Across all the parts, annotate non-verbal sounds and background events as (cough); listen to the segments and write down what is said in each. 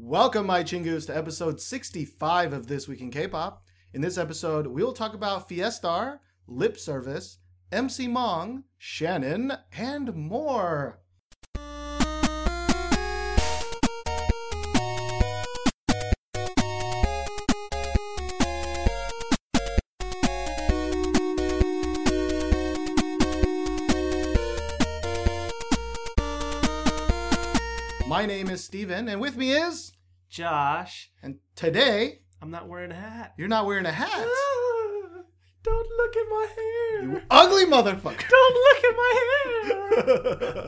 Welcome, my chingus, to episode 65 of This Week in K-Pop. In this episode, we will talk about Fiestar, Lip Service, MC Mong, Shannon, and more. Is Steven, and with me is, Josh, and today, I'm not wearing a hat. you're not wearing a hat. Ah, don't look at my hair. You ugly motherfucker. (laughs) Don't look at my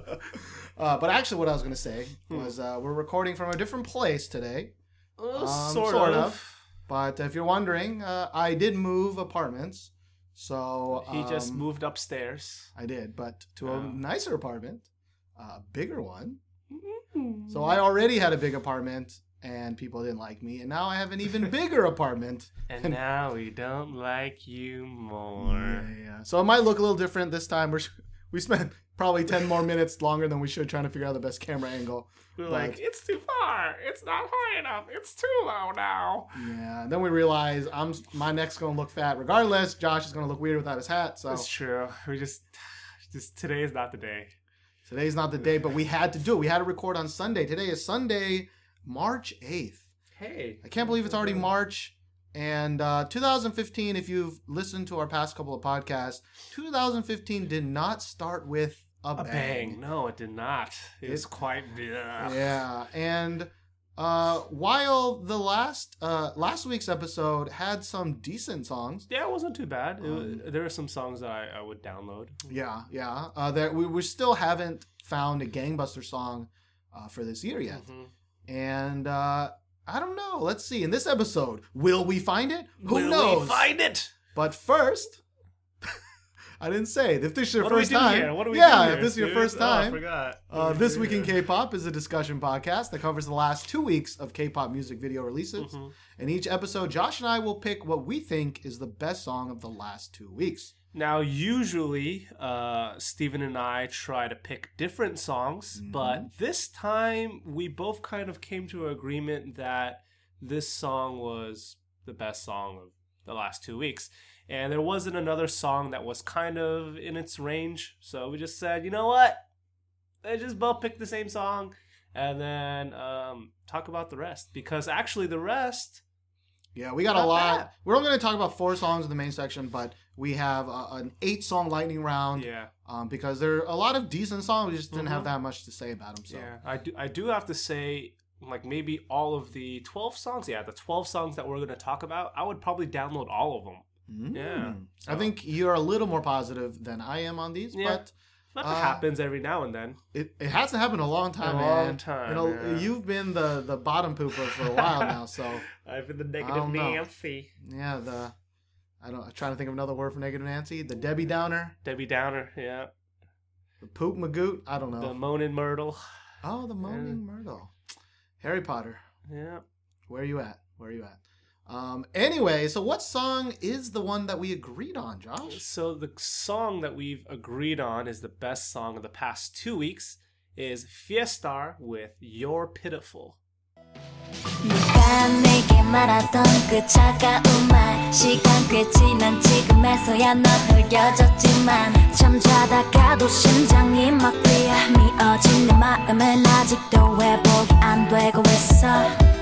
hair. (laughs) uh, but actually, what I was going to say Hmm. was uh, we're recording from a different place today. Uh, Um, sort, sort of. of. But if you're wondering, uh, I did move apartments. So He just um, moved upstairs. I did, but to Oh. a nicer apartment, a bigger one. Mm. So I already had a big apartment, and people didn't like me, and now I have an even (laughs) bigger apartment. and now we don't like you more. Yeah, yeah. So it might look a little different this time. We're we spent probably ten more minutes longer than we should trying to figure out the best camera angle. We're But- like, it's too far. It's not high enough. It's too low now. Yeah. And then we realize I'm my neck's gonna look fat regardless. Josh is gonna look weird without his hat. So That's true. We just, (sighs) just today is not the day. Today's not the day, but we had to do it. We had to record on Sunday. Today is Sunday, March eighth. Hey, I can't believe it's already March. And uh, 2015, if you've listened to our past couple of podcasts, 2015 did not start with a, A bang. No, it did not. It was It- quite. Yeah, and uh, while the last uh, last week's episode had some decent songs, Yeah, it wasn't too bad. Um, there are some songs that I, I would download. yeah, yeah, uh, that we, we still haven't found a gangbuster song uh, for this year yet, Mhm. and uh, I don't know. Let's see. In this episode, will we find it? Who Will we knows? find it? But first, I didn't say if this is your What first time. here? What do we yeah, here, if this is your first Oh, I time. forgot. Uh, this week in? K-pop is a discussion podcast that covers the last two weeks of K-pop music video releases. Mhm. In each episode, Josh and I will pick what we think is the best song of the last two weeks. Now, usually, uh, Steven and I try to pick different songs, Mhm. but this time we both kind of came to an agreement that this song was the best song of the last two weeks. And there wasn't another song that was kind of in its range. So we just said, you know what? Let's just both pick the same song and then um, talk about the rest. Because actually, the rest. Yeah, we got a lot. bad. We're only going to talk about four songs in the main section, but we have uh, an eight-song lightning round Yeah. um, because there are a lot of decent songs. We just didn't have Mhm. that much to say about them. So Yeah, I do. I do have to say, like maybe all of the twelve songs. Yeah, the twelve songs that we're going to talk about, I would probably download all of them. Mm. Yeah, I think you're a little more positive than I am on these, Yeah. but That Uh, happens every now and then. it, it hasn't happened a long time, A long man. time, You know, yeah. you've been the the bottom pooper for a while now, so. (laughs) I've been the negative. Nancy, Yeah, the I don't. I'm trying to think of another word for negative Nancy. The Debbie Downer, Debbie Downer. Yeah, the Poop Magoot. I don't know. the Moaning Myrtle. oh, the Moaning Myrtle. Harry Potter. Yeah. Where are you at? Where are you at? Um. Anyway, so what song is the one that we agreed on, Josh? So the song that we've agreed on is the best song of the past two weeks is Fiestar with "You're Pitiful." 네가 내게 말하던 그 차가운 말. 시간 꽤 지난 지금에서야 넌 흐려졌지만 잠자다가도 심장이 막 뛰어 미어진 내 마음은 아직도 회복이 안 되고 있어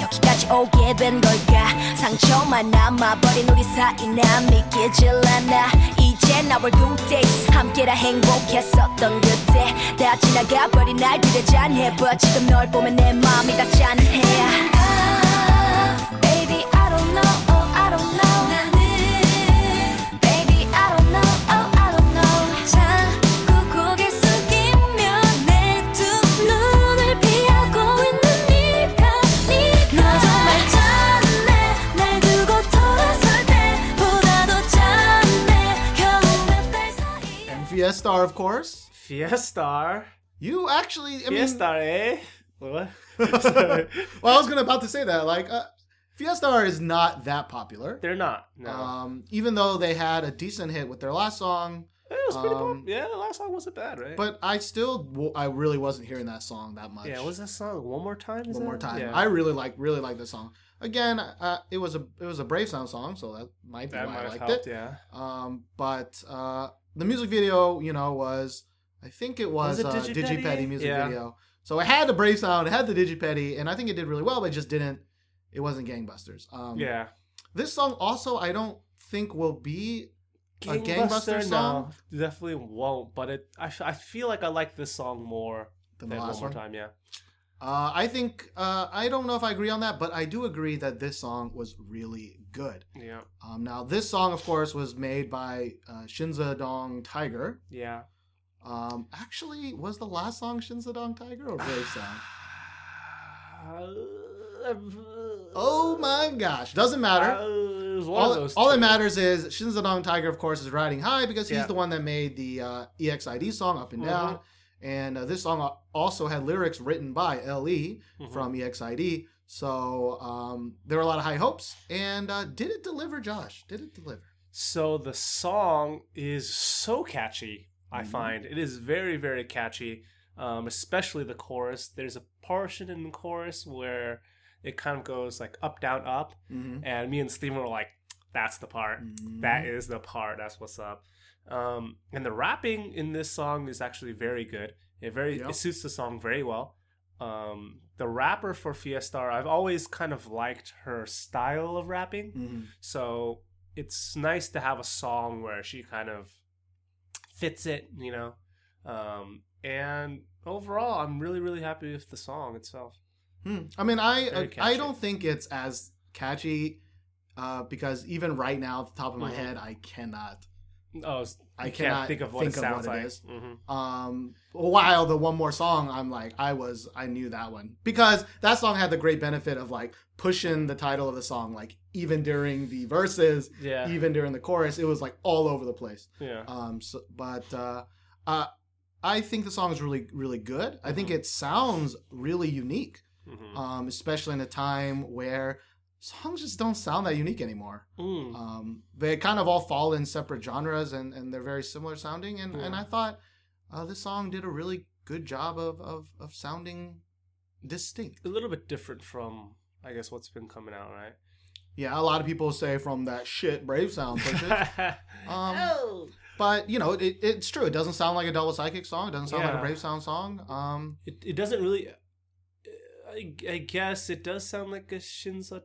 여기까지 오게 된 걸까? 상처만 남아버린 우리 사이 난 믿기질 않아. 이제 나올 good days 함께라 행복했었던 그때 다 지나가 버린 날들에 잔해봐. 지금 널 보면 내 마음이 다 짠해 Fiestar, of course. Fiestar. You actually, I mean, Fiestar, eh? What? (laughs) well, I was gonna about to say that. Like, uh, Fiestar is not that popular. They're not. No. Um, even though they had a decent hit with their last song, it was pretty um, pop. Yeah, the last song wasn't bad, right? but I still, w- I really wasn't hearing that song that much. yeah, what was that song? One more time. Is one more time. Yeah. I really like, really like this song. Again, uh, it was a, it was a Brave Sound song, so that might be that why might I have liked helped. it. Yeah. Um, but uh, the music video, you know, was I think it was, Was it uh? Digipedi music Yeah. video. So it had the Brave sound, it had the Digipedi, and I think it did really well, but it just didn't. It wasn't gangbusters. Um, yeah. This song also, I don't think will be a Gangbuster song? No, definitely won't. But it, I, I feel like I like this song more than than the one last more one. time. Yeah. Uh, I think uh, I don't know if I agree on that, but I do agree that this song was really good. Yeah. Um, now this song, of course, was made by uh, Shinsadong Tiger. Yeah. Um, actually, was the last song Shinsadong Tiger or Brave (sighs) Sound? Oh my gosh, doesn't matter. Uh, it was one of all, all that matters is Shinsadong Tiger, of course, is riding high because he's Yeah. the one that made the uh, EXID song Up and Down. Mhm. And uh, this song also had lyrics written by LE Mhm. from EXID. So um, there were a lot of high hopes. And uh, did it deliver, Josh? Did it deliver? So the song is so catchy. I Mhm. find it is very very catchy, um, especially the chorus. There's a portion in the chorus where it kind of goes like up down up, Mm-hmm. and me and Steven were like, "That's the part. That is the part. That's what's up." Um, and the rapping in this song is actually very good. It very Yep. it suits the song very well. Um, the rapper for Fiestar, I've always kind of liked her style of rapping. hmm So it's nice to have a song where she kind of fits it, you know. Um, and overall, I'm really, really happy with the song itself. Hmm. I mean, I I don't think it's as catchy uh, because even right now, at the top of my Mhm. head, I cannot. Oh, I cannot can't think of what think it sounds what it like. is. Mhm. Um, while the one more song, I'm like, I was, I knew that one because that song had the great benefit of like pushing the title of the song, like even during the verses, Yeah, even during the chorus, it was like all over the place. yeah, Um, so, but uh, uh, I think the song is really, really good. I think Mhm. it sounds really unique, Mhm. um, especially in a time where songs just don't sound that unique anymore. Mm. Um, they kind of all fall in separate genres and, and they're very similar sounding. And, and I thought uh, this song did a really good job of, of, of sounding distinct. a little bit different from, I guess, what's been coming out, right? Yeah, a lot of people say from that shit Brave Sound pushes. (laughs) um, Oh. but, you know, it, it's true. It doesn't sound like a Double Sidekick song. It doesn't sound like a Brave Sound song. Um, It, it doesn't really. I, I guess it does sound like a Shinza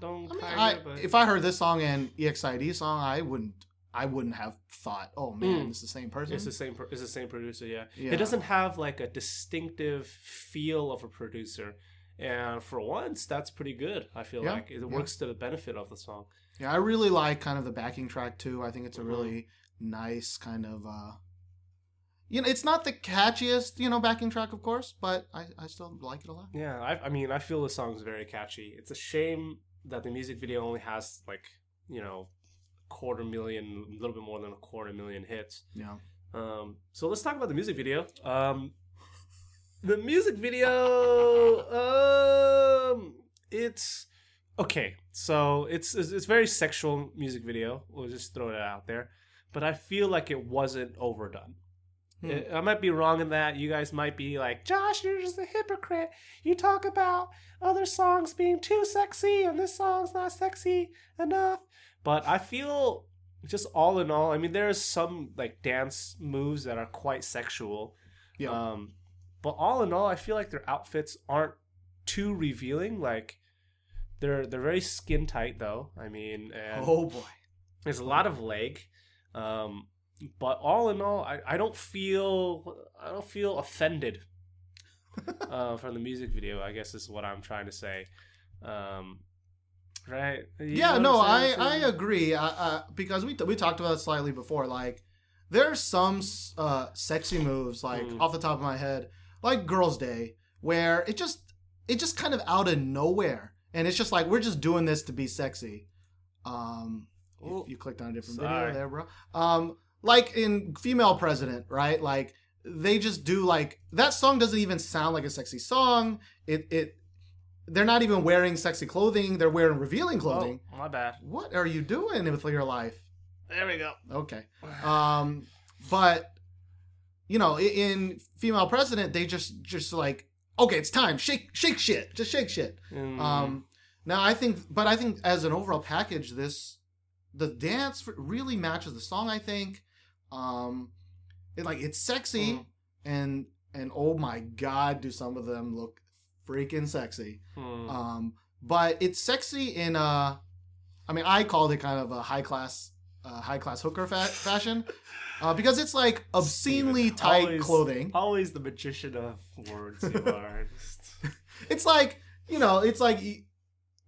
Dong I mean, I, but if I heard this song and EXID song, I wouldn't. I wouldn't have thought, oh man, Mm. it's the same person. it's the same. pro- It's the same producer. Yeah. Yeah. It doesn't have like a distinctive feel of a producer, and for once, that's pretty good. I feel Yeah, like it yeah. works to the benefit of the song. Yeah, I really like kind of the backing track too. I think it's a Mhm. really nice kind of uh you know, it's not the catchiest, you know, backing track of course, but I, I still like it a lot. Yeah, I, I mean, I feel the song's very catchy. It's a shame that the music video only has like you know, quarter million, a little bit more than a quarter million hits. Yeah. Um, so let's talk about the music video. Um, the music video, (laughs) um, it's okay. So it's it's, it's very sexual music video. We'll just throw it out there, but I feel like it wasn't overdone. Hmm. I- might be wrong in that. You guys might be like, Josh, you're just a hypocrite. You talk about other songs being too sexy, and this song's not sexy enough. But I feel just all in all, I mean, there's some like dance moves that are quite sexual. Yeah. Um, but all in all, I feel like their outfits aren't too revealing. Like they're they're very skin tight though. I mean, oh boy. there's a lot of leg. Um, but all in all, I, I don't feel I don't feel offended (laughs) uh, from the music video. I guess is what I'm trying to say. Um, right? You yeah, no, I'm I agree. Uh, uh, because we we talked about it slightly before. Like, there's some uh, sexy moves, like Mm. off the top of my head, like Girls' Day, where it just it just kind of out of nowhere, and it's just like we're just doing this to be sexy. Um, you, you clicked on a different Sorry. video there, bro. Um, like in Female President, right? Like they just do like that song doesn't even sound like a sexy song. It it they're not even wearing sexy clothing. They're wearing revealing clothing. Oh, my bad. What are you doing with your life? There we go. Okay. Um, but you know, in female president, they just just like, okay, it's time, shake shake shit, just shake shit. Mm, Um, now I think, but I think as an overall package, this the dance really matches the song. I think, um, it like it's sexy Mm. and and oh my god, do some of them look freaking sexy. hmm. Um, but it's sexy in a, I mean, I called it kind of a high class, uh, high class hooker fa- (laughs) fashion, uh, because it's like obscenely Steven, tight always- clothing. Always the magician of words you (laughs) are. It's like you know, it's like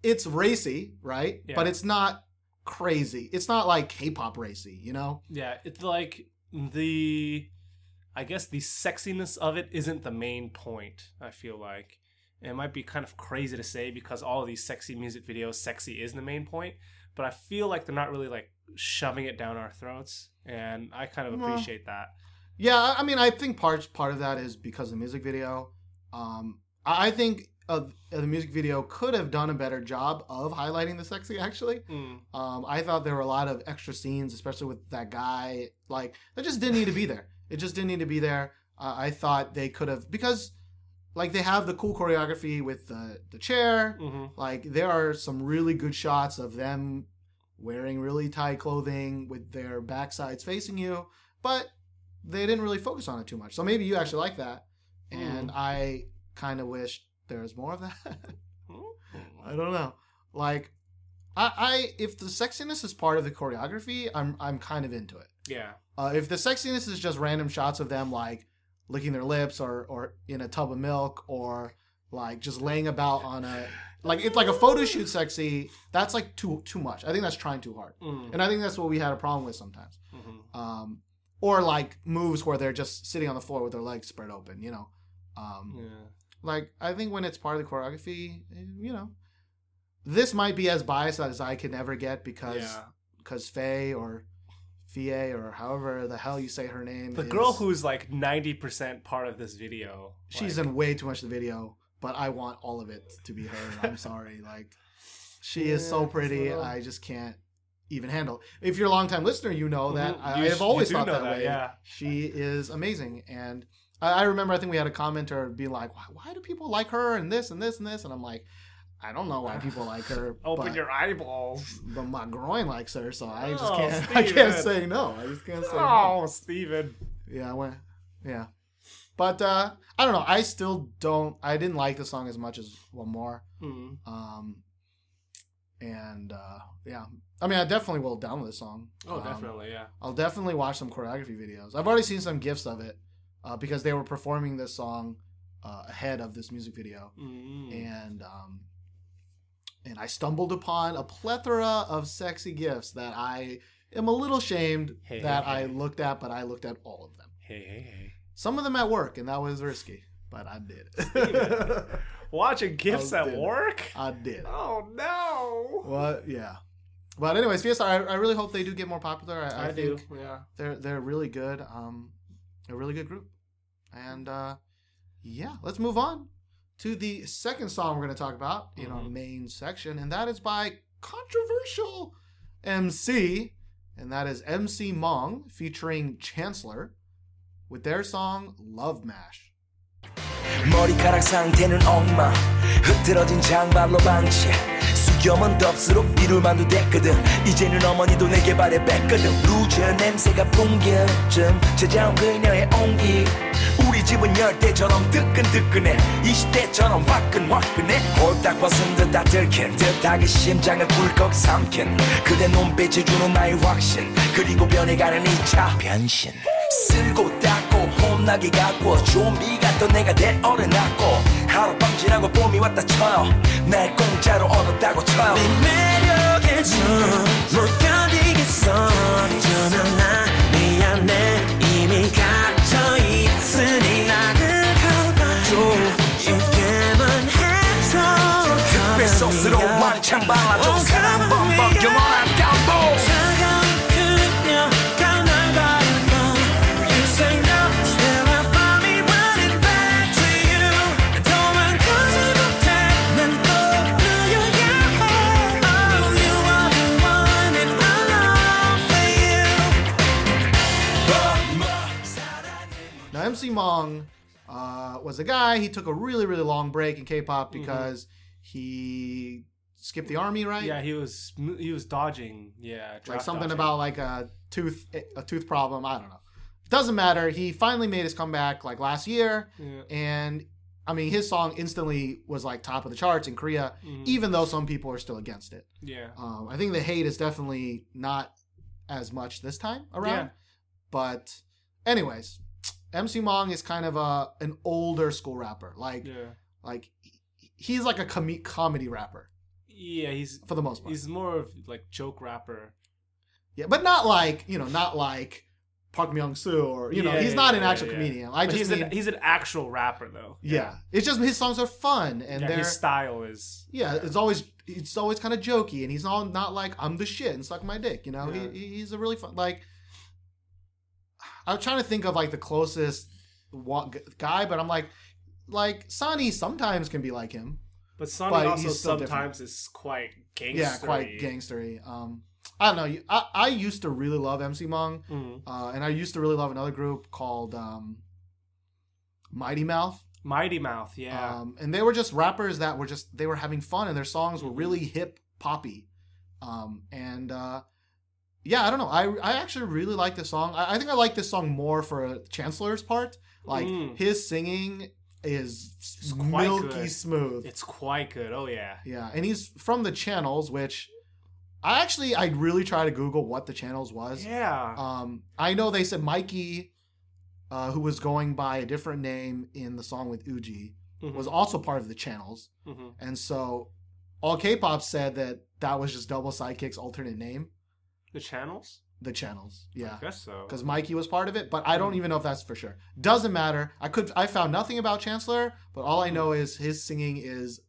it's racy, right? Yeah. But it's not crazy. It's not like K-pop racy, you know? yeah, it's like the, I guess the sexiness of it isn't the main point. I feel like it might be kind of crazy to say because all of these sexy music videos, sexy is the main point. But I feel like they're not really like shoving it down our throats, and I kind of No. appreciate that. Yeah, I mean, I think part part of that is because of the music video. Um, I I uh, the music video could have done a better job of highlighting the sexy. Actually, Mm. Um, I thought there were a lot of extra scenes, especially with that guy. Like that just didn't need to be there. It just didn't need to be there. Uh, I thought they could have because, like, they have the cool choreography with the the chair. hmm Like there are some really good shots of them wearing really tight clothing with their backsides facing you, but they didn't really focus on it too much. So maybe you actually like that, and I kind of wish there was more of that. (laughs) I don't know. Like, I, I if the sexiness is part of the choreography, I'm I'm kind of into it. Yeah. Uh, if the sexiness is just random shots of them like licking their lips or or in a tub of milk or like just laying about on a like it's like a photo shoot sexy, that's like too too much. I think that's trying too hard, Mm. and I think that's what we had a problem with sometimes. Mhm. Um, or like moves where they're just sitting on the floor with their legs spread open, you know. Um, Yeah. Like I think when it's part of the choreography, you know, this might be as biased as I can ever get because Yeah. because Faye or Fie or however the hell you say her name, The is- girl who's like ninety percent part of this video. she's like, in way too much of the video, but I want all of it to be her. I'm sorry, (laughs) like she is so pretty, so- I just can't even handle. If you're a long time listener, you know that Mhm. I, You I have always thought that, that, way. yeah. She is amazing, and I, I remember I think we had a commenter be like, "Why, why do people like her and this and this and this?" And I'm like, I don't know why people like her. (laughs) Open but, your eyeballs. but my groin likes her, so I just Oh, can't. (laughs) I can't say no. I just can't say no. Oh, Steven. Yeah, I went. Yeah, but uh, I don't know. I still don't. I didn't like the song as much as one more. Mm. Um, and uh, yeah, I mean, I definitely will download this song. Oh, Um, definitely, yeah. I'll definitely watch some choreography videos. I've already seen some gifs of it uh, because they were performing this song uh, ahead of this music video, Mm. and um, and I stumbled upon a plethora of sexy gifts that I am a little shamed Hey, that hey, I hey. looked at, but I looked at all of them. Hey, hey, hey. Some of them at work, and that was risky, but I did it. (laughs) Watching gifts at it. work? I did. Oh, no. What? Yeah. But anyways, Fiestar, I, I really hope they do get more popular. I, I, I, do, think yeah. they're they're really good. Um, a really good group. And uh, yeah, let's move on to the second song we're going to talk about in our Mhm. main section, and that is by controversial MC, and that is MC Mong featuring Chancellor with their song Love Mash. 머리카락 상태는 엉망 흐트러진 장발로 방치 염원 덥수록 이룰 만도 됐거든. 이제는 어머니도 내게 발에 뺐거든. 루저 냄새가 풍겨쯤 찾아온 그녀의 온기. 우리 집은 열대처럼 뜨끈뜨끈해. 20대처럼 화끈화끈해. 홀딱 벗은 듯 다 들킨 듯하게 심장을 꿀꺽 삼킨 그대 눈빛이 주는 나의 확신. 그리고 변해가는 2차 변신 쓸고 닦고 혼나기 같고 좀비 같던 내가 되어려놨고 하룻밤 지나고 봄이 왔다 쳐요. 날 공짜로 얻었다고 쳐요. 네 매력에 좀못 견디겠어. 어쩌면 나 미안해. 이미 갇혀 있으니 나를 가봐줘 있게만 해줘. 뱃속으로 왕창 발라줘 was a guy. He took a really, really long break in K-pop because he skipped the army, right? Yeah, he was he was dodging. Yeah, like something dodging. about like a tooth, a tooth problem. I don't know. Doesn't matter. He finally made his comeback like last year, Yeah. and I mean, his song instantly was like top of the charts in Korea, even though some people are still against it. Yeah. Um, I think the hate is definitely not as much this time around. Yeah. But, anyways, MC Mong is kind of a an older school rapper. Like, Yeah. like he's like a com- comedy rapper Yeah, he's for the most part. he's more of like joke rapper. yeah, but not like you know, not like Park Myung Soo or you know, Yeah, he's yeah, not an actual comedian. I But just he's mean, an he's an actual rapper though. yeah. it's just his songs are fun and Yeah, his style is yeah, it's always it's always kind of jokey, and he's not not like I'm the shit and suck my dick. You know, he, he's a really fun like. I was trying to think of like the closest guy, but I'm like, like Sonny sometimes can be like him. But Sonny But also sometimes is quite gangster. Yeah, quite gangstery. Um, I don't know. I I used to really love MC Mong, Mm. uh, and I used to really love another group called um, Mighty Mouth. Mighty Mouth, yeah. Um, and they were just rappers that were just they were having fun and their songs were really hip poppy. Um, and uh, yeah, I don't know. I I actually really like this song. I, I think I like this song more for Chancellor's part. Like Mm. his singing is It's milky good. smooth. it's quite good. Oh yeah. Yeah, and he's from the channels, which I actually I really try to Google what the channels was. Yeah. Um, I know they said Mikey, uh, who was going by a different name in the song with Uji, Mhm. was also part of the channels, Mhm. and so allkpop said that that was just Double Sidekick's alternate name, The channels? the channels. Yeah. I guess so. Because Mikey was part of it, but I don't even know if that's for sure. Doesn't matter. I could I found nothing about Chancellor, but all I know is his singing is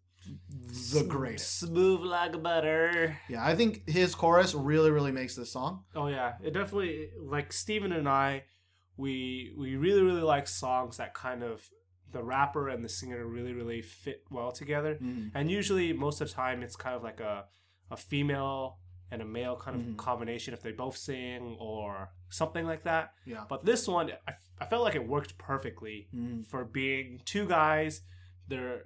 the greatest. Smooth like butter. Yeah, I think his chorus really, really makes this song. Oh yeah, it definitely like Steven and I, we we really really like songs that kind of the rapper and the singer really really fit well together. Mhm. And usually most of the time it's kind of like a a female and a male kind of Mhm. combination if they both sing or something like that. Yeah. But this one, I, I felt like it worked perfectly Mhm. for being two guys. They're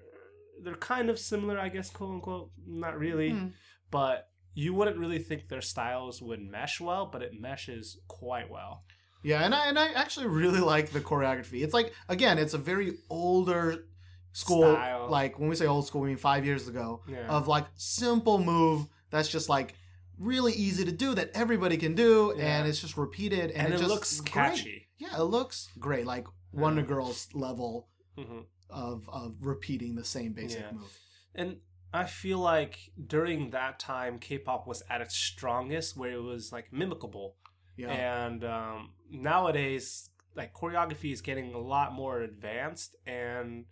they're kind of similar, I guess, quote unquote. Not really, Mhm. but you wouldn't really think their styles would mesh well, but it meshes quite well. Yeah, and I and I actually really like the choreography. It's like again, it's a very older school. Style. Like when we say old school, we mean five years ago Yeah. of like simple move that's just like really easy to do that everybody can do, Yeah. and it's just repeated and, And, it, just looks great. catchy. Yeah, it looks great, like Wonder Girls level hmm of of repeating the same basic Yeah. move. And I feel like during that time, K-pop was at its strongest, where it was like mimicable. Yeah, And um, nowadays, like choreography is getting a lot more advanced, and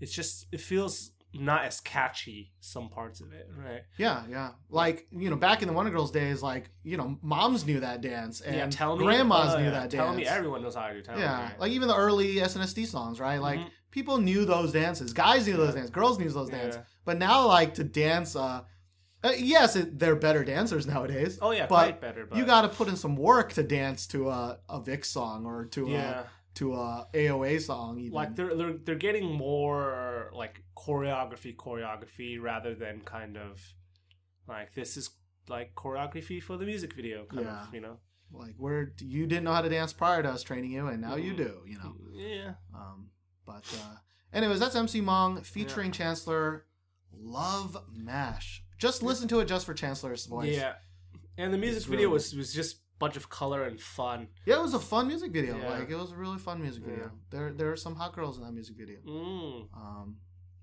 it's just it feels not as catchy some parts of it, right? yeah, yeah. Like you know, back in the Wonder Girls days, like you know, moms knew that dance and yeah, tell me, grandmas oh, knew yeah, that Tell dance. me, everyone knows how to do. Tell yeah, me. like even the early SNSD songs, right? Like Mhm. people knew those dances. Guys knew those dances. Girls knew those dances. But now, like to dance, uh, uh yes, it, they're better dancers nowadays. Oh yeah, but quite better. But you got to put in some work to dance to a a VIXX song or to yeah. a to a AOA song. Even like they're they're they're getting more like choreography choreography rather than kind of like this is like choreography for the music video, kind Yeah. of, you know. Like where you didn't know how to dance prior to us training you, and now you Mhm. do. You know. Yeah. Um, but uh, anyways, that's MC Mong featuring Chancellor. Love Mash. Just listen to it just for Chancellor's voice. Yeah. And the music It's video was was just bunch of color and fun. Yeah, it was a fun music video. Yeah. Like it was a really fun music video. Yeah. There there are some hot girls in that music video. Mm. Um,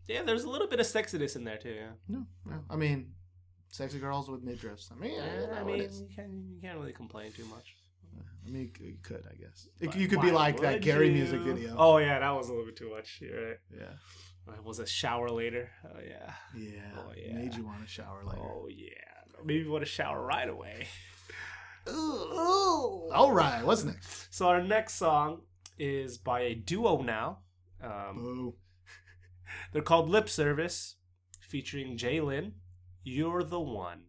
Yeah, there's a little bit of sexiness in there too. Yeah. no, no, I mean, sexy girls with midriffs. I mean, Yeah, I mean, you can't, you can't really complain too much. I mean, you could- I guess. But you could be like that Gary you? music video. Oh yeah, that was a little bit too much. You're right. yeah, It was a shower later. Oh yeah. yeah. Oh, yeah. Made you want to shower later. Oh yeah. Maybe you want to shower right away. Ooh. All right, what's next? So our next song is by a duo now. Um, Boo. (laughs) They're called Lip Service, featuring Jalen. You're the one.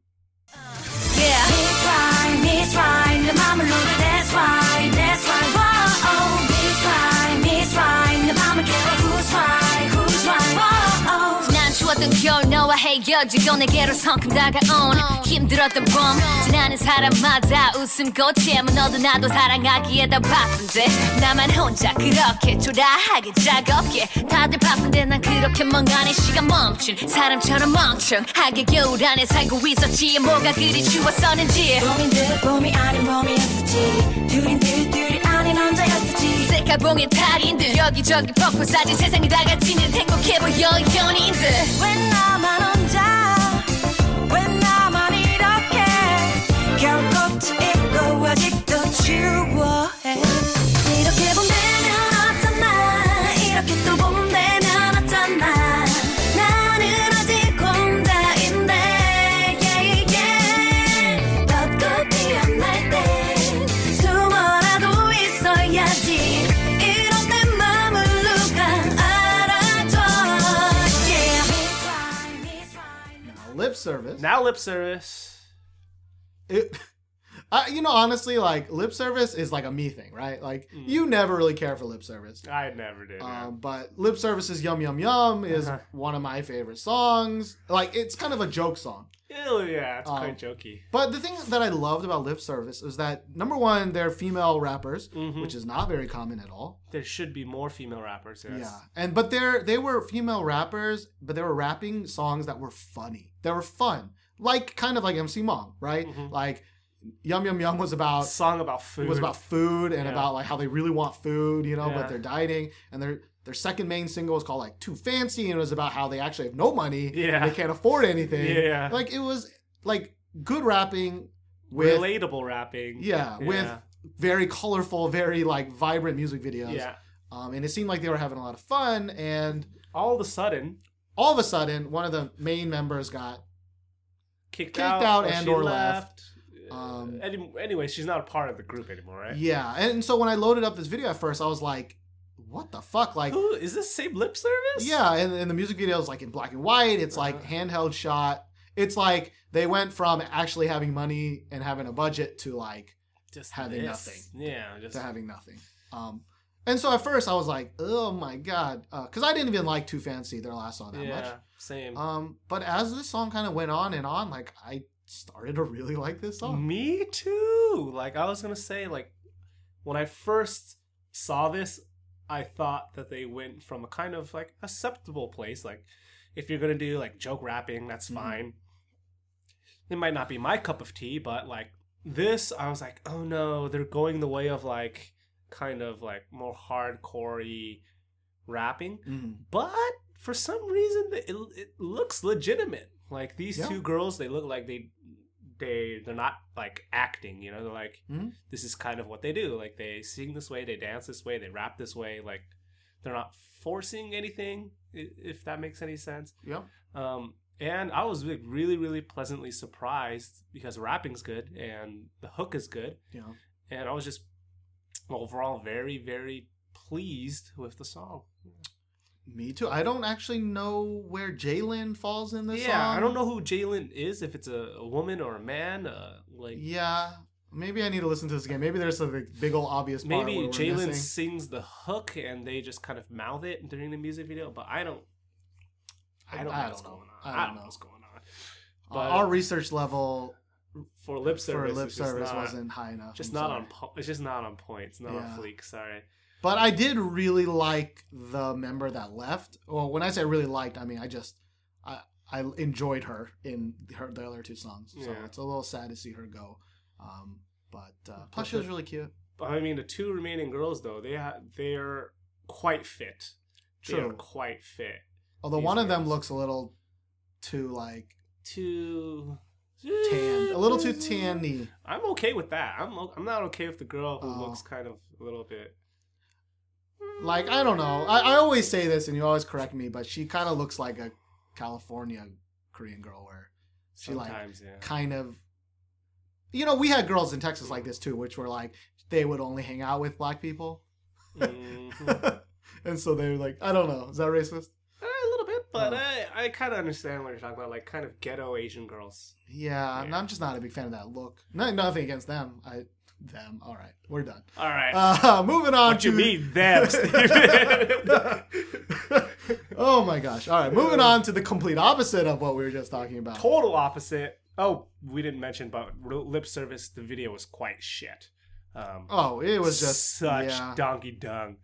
추웠던 겨울 너와 헤어지고 내게로 성큼 다가온 힘들었던 봄. 지나는 사람마다 웃음꽃이면 너도 나도 사랑하기에 다 바쁜데 나만 혼자 그렇게 초라하게 작업게 다들 바쁜데 난 그렇게 멍하니 시간 멈춘 사람처럼 멍청하게 겨울 안에 살고 있었지. 뭐가 그리 추웠었는지. 봄인 듯 봄이 아닌 봄이었었지. 둘인 듯 둘이 아닌 혼자였었지. 셀카봉의 달인 듯 여기저기 벚꽃 사진 세상이 다 같이 는 행복해 보여 연인들. 왜 나만 혼자 왜 나만 이렇게. 겨울꽃 입고 아직도 추워 service. Now Lip Service. it, (laughs) I, you know, honestly, like lip service is like a me thing, right? Like you never really care for lip service. I never did. Um, but lip service's "Yum Yum Yum" is Uh-huh. one of my favorite songs. Like it's kind of a joke song. Ew, yeah, it's um, quite jokey. But the thing that I loved about lip service is that number one, they're female rappers, Mhm. which is not very common at all. There should be more female rappers. Yes. Yeah, and but they're they were female rappers, but they were rapping songs that were funny. They were fun, like kind of like MC Mong, right? Mhm. Like "Yum Yum Yum" was about Song about food. it was about food and Yeah. about like how they really want food, you know, Yeah. but they're dieting. And their their second main single was called like Too Fancy, and it was about how they actually have no money. Yeah. They can't afford anything. Yeah. Like it was like good rapping with relatable rapping. yeah, with very colorful, very like vibrant music videos. yeah. Um, and it seemed like they were having a lot of fun. And All of a sudden, all of a sudden, one of the main members got kicked, Kicked out, out and she or left. Um, Uh, any, anyway, she's not a part of the group anymore, right? yeah. And so when I loaded up this video at first, I was like, "What the fuck?" Like. Who is this same lip service? Yeah, and, and the music video is like in black and white. It's like Uh-huh. handheld shot. It's like they went from actually having money and having a budget to like just having this. nothing. Yeah, just to having nothing. Um, and so at first I was like, oh my god, because I didn't even like Too Fancy their last song that yeah, much. same. Um, but as this song kind of went on and on, like I started to really like this song. Me too. Like I was gonna say, like when I first saw this, I thought that they went from a kind of like acceptable place. Like if you're gonna do like joke rapping, that's Mhm. fine. It might not be my cup of tea, but like this, I was like, oh no, they're going the way of like kind of like more hardcore rapping. Mhm. But for some reason, it, it looks legitimate. Like these Yeah. two girls, they look like they they they're not like acting. You know, they're like Mhm. this is kind of what they do. Like they sing this way, they dance this way, they rap this way. Like they're not forcing anything. If that makes any sense. Yeah. Um, and I was like, really, really pleasantly surprised because rapping's good and the hook is good, Yeah. and I was just overall very, very pleased with the song. Me too. I don't actually know where Jalen falls in this yeah, song. I don't know who Jalen is. If it's a, a woman or a man, uh, like Yeah. Maybe I need to listen to this again. Maybe there's a big, big old obvious part maybe Jalen sings the hook and they just kind of mouth it during the music video. But I don't, I don't know I what's know. going on. I I don't know know. what's going on. Uh, But- our research level for lip for service, lip service not- wasn't high enough. just I'm not sorry. on. Po- it's just not on point. It's not Yeah. on fleek. Sorry. But I did really like the member that left. Well, when I say really liked, I mean I just I I enjoyed her in her the other two songs. So Yeah. it's a little sad to see her go. Um, but uh, plus she was really cute. But I mean, the two remaining girls though, they ha- they're quite fit. They are True. quite fit. Although These one of them looks a little too like Too tan, a little too tanny. I'm okay with that. I'm I'm not okay with the girl who Oh. looks kind of a little bit. Like I don't know. I, I always say this, and you always correct me, but she kind of looks like a California Korean girl, where she like yeah. kind of you know we had girls in texas like this too which were like they would only hang out with black people Mhm. (laughs) and so they were like i don't know is that racist Eh, a little bit, but Oh. I I kind of understand what you're talking about, like kind of ghetto Asian girls. yeah, I'm- Yeah. i'm just not a big fan of that look no, nothing against them i them all right we're done All right. uh (laughs) moving on what to you mean them, (laughs) oh my gosh all right moving on to the complete opposite of what we were just talking about Total opposite. Oh, we didn't mention, but lip service. The video was quite shit. Um, oh it was just such yeah. donkey dung.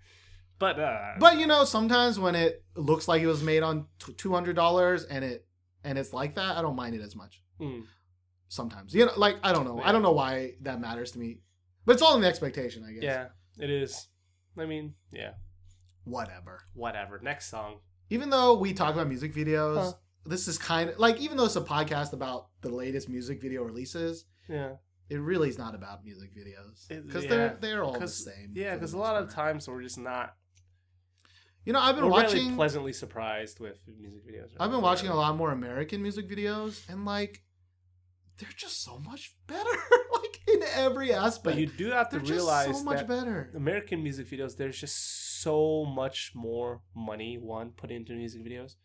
But uh, But you know, sometimes when it looks like it was made on two hundred dollars and it and it's like that, I don't mind it as much. mm, Sometimes, you know, like I don't know, I don't know why that matters to me, but it's all in the expectation, I guess. yeah, it is. I mean, yeah, Whatever. whatever. Next song. Even though we talk about music videos, Huh. this is kind of like even though it's a podcast about the latest music video releases, Yeah, it really is not about music videos because yeah, they're they're all the same. yeah, because a lot of times we're just not. You know, I've been We're watching. really pleasantly surprised with music videos. I've been watching a lot more American music videos, and like, they're just so much better, (laughs) like in every aspect. But you do have to they're realize so much that better. American music videos, there's just so much more money one put into music videos,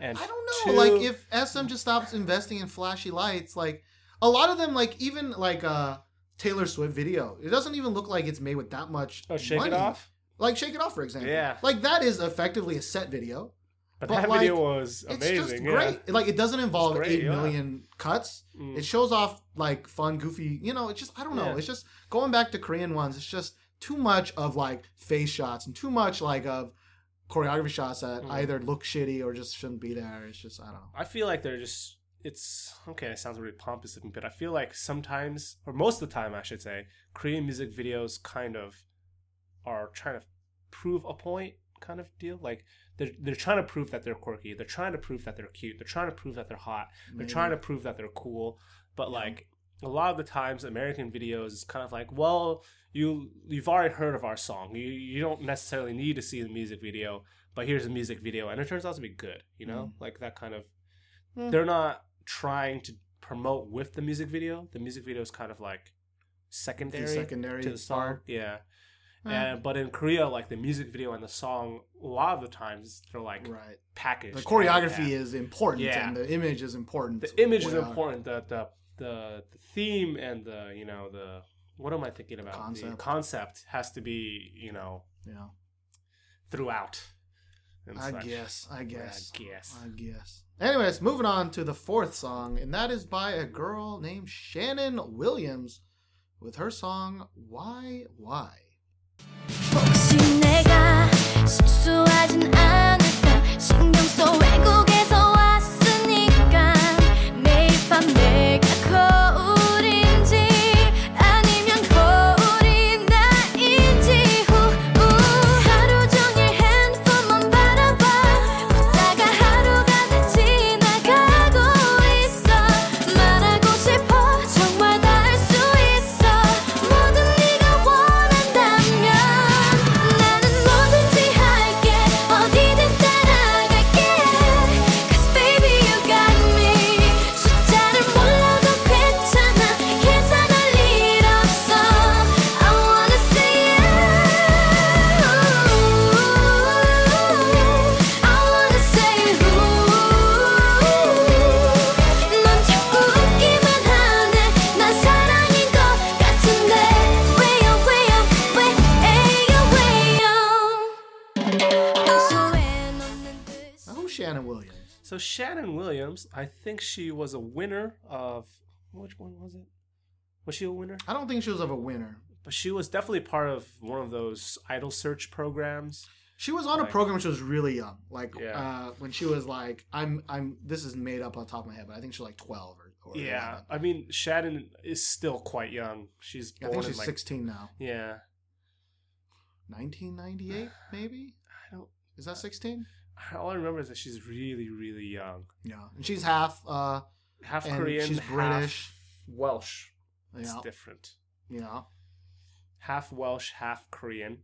and I don't know, two- like if SM just stops investing in flashy lights, like a lot of them, like even like uh Taylor Swift video, it doesn't even look like it's made with that much. oh, shake money. it off. Like Shake It Off, for example. Yeah. like that is effectively a set video. But, But, that like, video was amazing. It's just yeah. great. Like it doesn't involve great, eight yeah. million cuts. Mm. It shows off like fun, goofy. You know, it's just I don't know. Yeah. It's just going back to Korean ones. It's just too much of like face shots and too much like of choreography shots that Mhm. either look shitty or just shouldn't be there. It's just I don't know. I feel like they're just it's okay, it sounds really pompous looking, but I feel like sometimes or most of the time I should say, Korean music videos kind of are trying to prove a point kind of deal. Like they're they're trying to prove that they're quirky, they're trying to prove that they're cute, they're trying to prove that they're hot, they're Maybe. trying to prove that they're cool. But like a lot of the times American videos is kind of like, well, you you've already heard of our song. You you don't necessarily need to see the music video, but here's a music video and it turns out to be good, you know? Like that kind of Mm. they're not trying to promote with the music video. The music video is kind of like secondary, secondary to the song. part. Yeah. Eh. And but in Korea, like the music video and the song, a lot of the times they're like Right. packaged. The choreography is important Yeah. and the image is important. the image is important. The, the the the theme and the you know the what am I thinking about? The Concept. concept has to be you know Yeah. throughout. I such. guess. I guess. I guess. I guess. Anyways, moving on to the fourth song, and that is by a girl named Shannon Williams with her song Why Why. 혹시 내가 실수하진 않을까 신경 써 외국 So Shannon Williams, I think she was a winner of which one was it? Was she a winner? I don't think she was of a winner. But she was definitely part of one of those idol search programs. She was on a program when she was really young, like Yeah. uh, when she was like, I'm, I'm. This is made up on top of my head, but I think she's like twelve or, or Yeah, 11. I mean Shannon is still quite young. She's I think in she's like 16 now. yeah. 1998, (sighs) maybe. I don't. Is that 16? All I remember is that she's really, really young. Yeah, and she's half. uh Half and Korean, She's half British. Welsh. It's Yeah, different. yeah. Half Welsh, half Korean.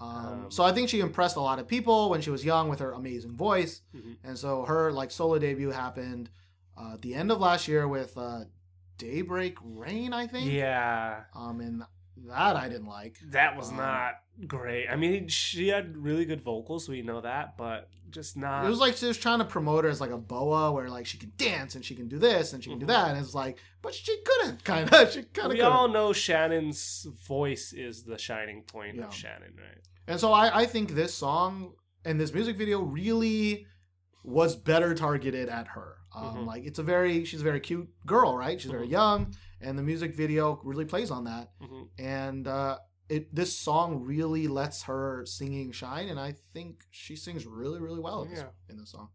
Um, Um, so I think she impressed a lot of people when she was young with her amazing voice, Mhm. and so her like solo debut happened uh, at the end of last year with uh, Daybreak Rain, I think. Yeah, Um, and that I didn't like. that was Um, not great. I mean, she had really good vocals. We know that, but just not. It was like she was trying to promote her as like a BoA, where like she can dance and she can do this and she can do Mhm. that, and it's like, but she couldn't, (laughs) kind of. She kind of we couldn't. all know Shannon's voice is the shining point Yeah. of Shannon, right? And so I, I think this song and this music video really was better targeted at her. Um, Mhm. Like it's a very she's a very cute girl, right? She's very Mhm. young, and the music video really plays on that. hmm And uh, it this song really lets her singing shine, and I think she sings really really well in this, Yeah. in this song.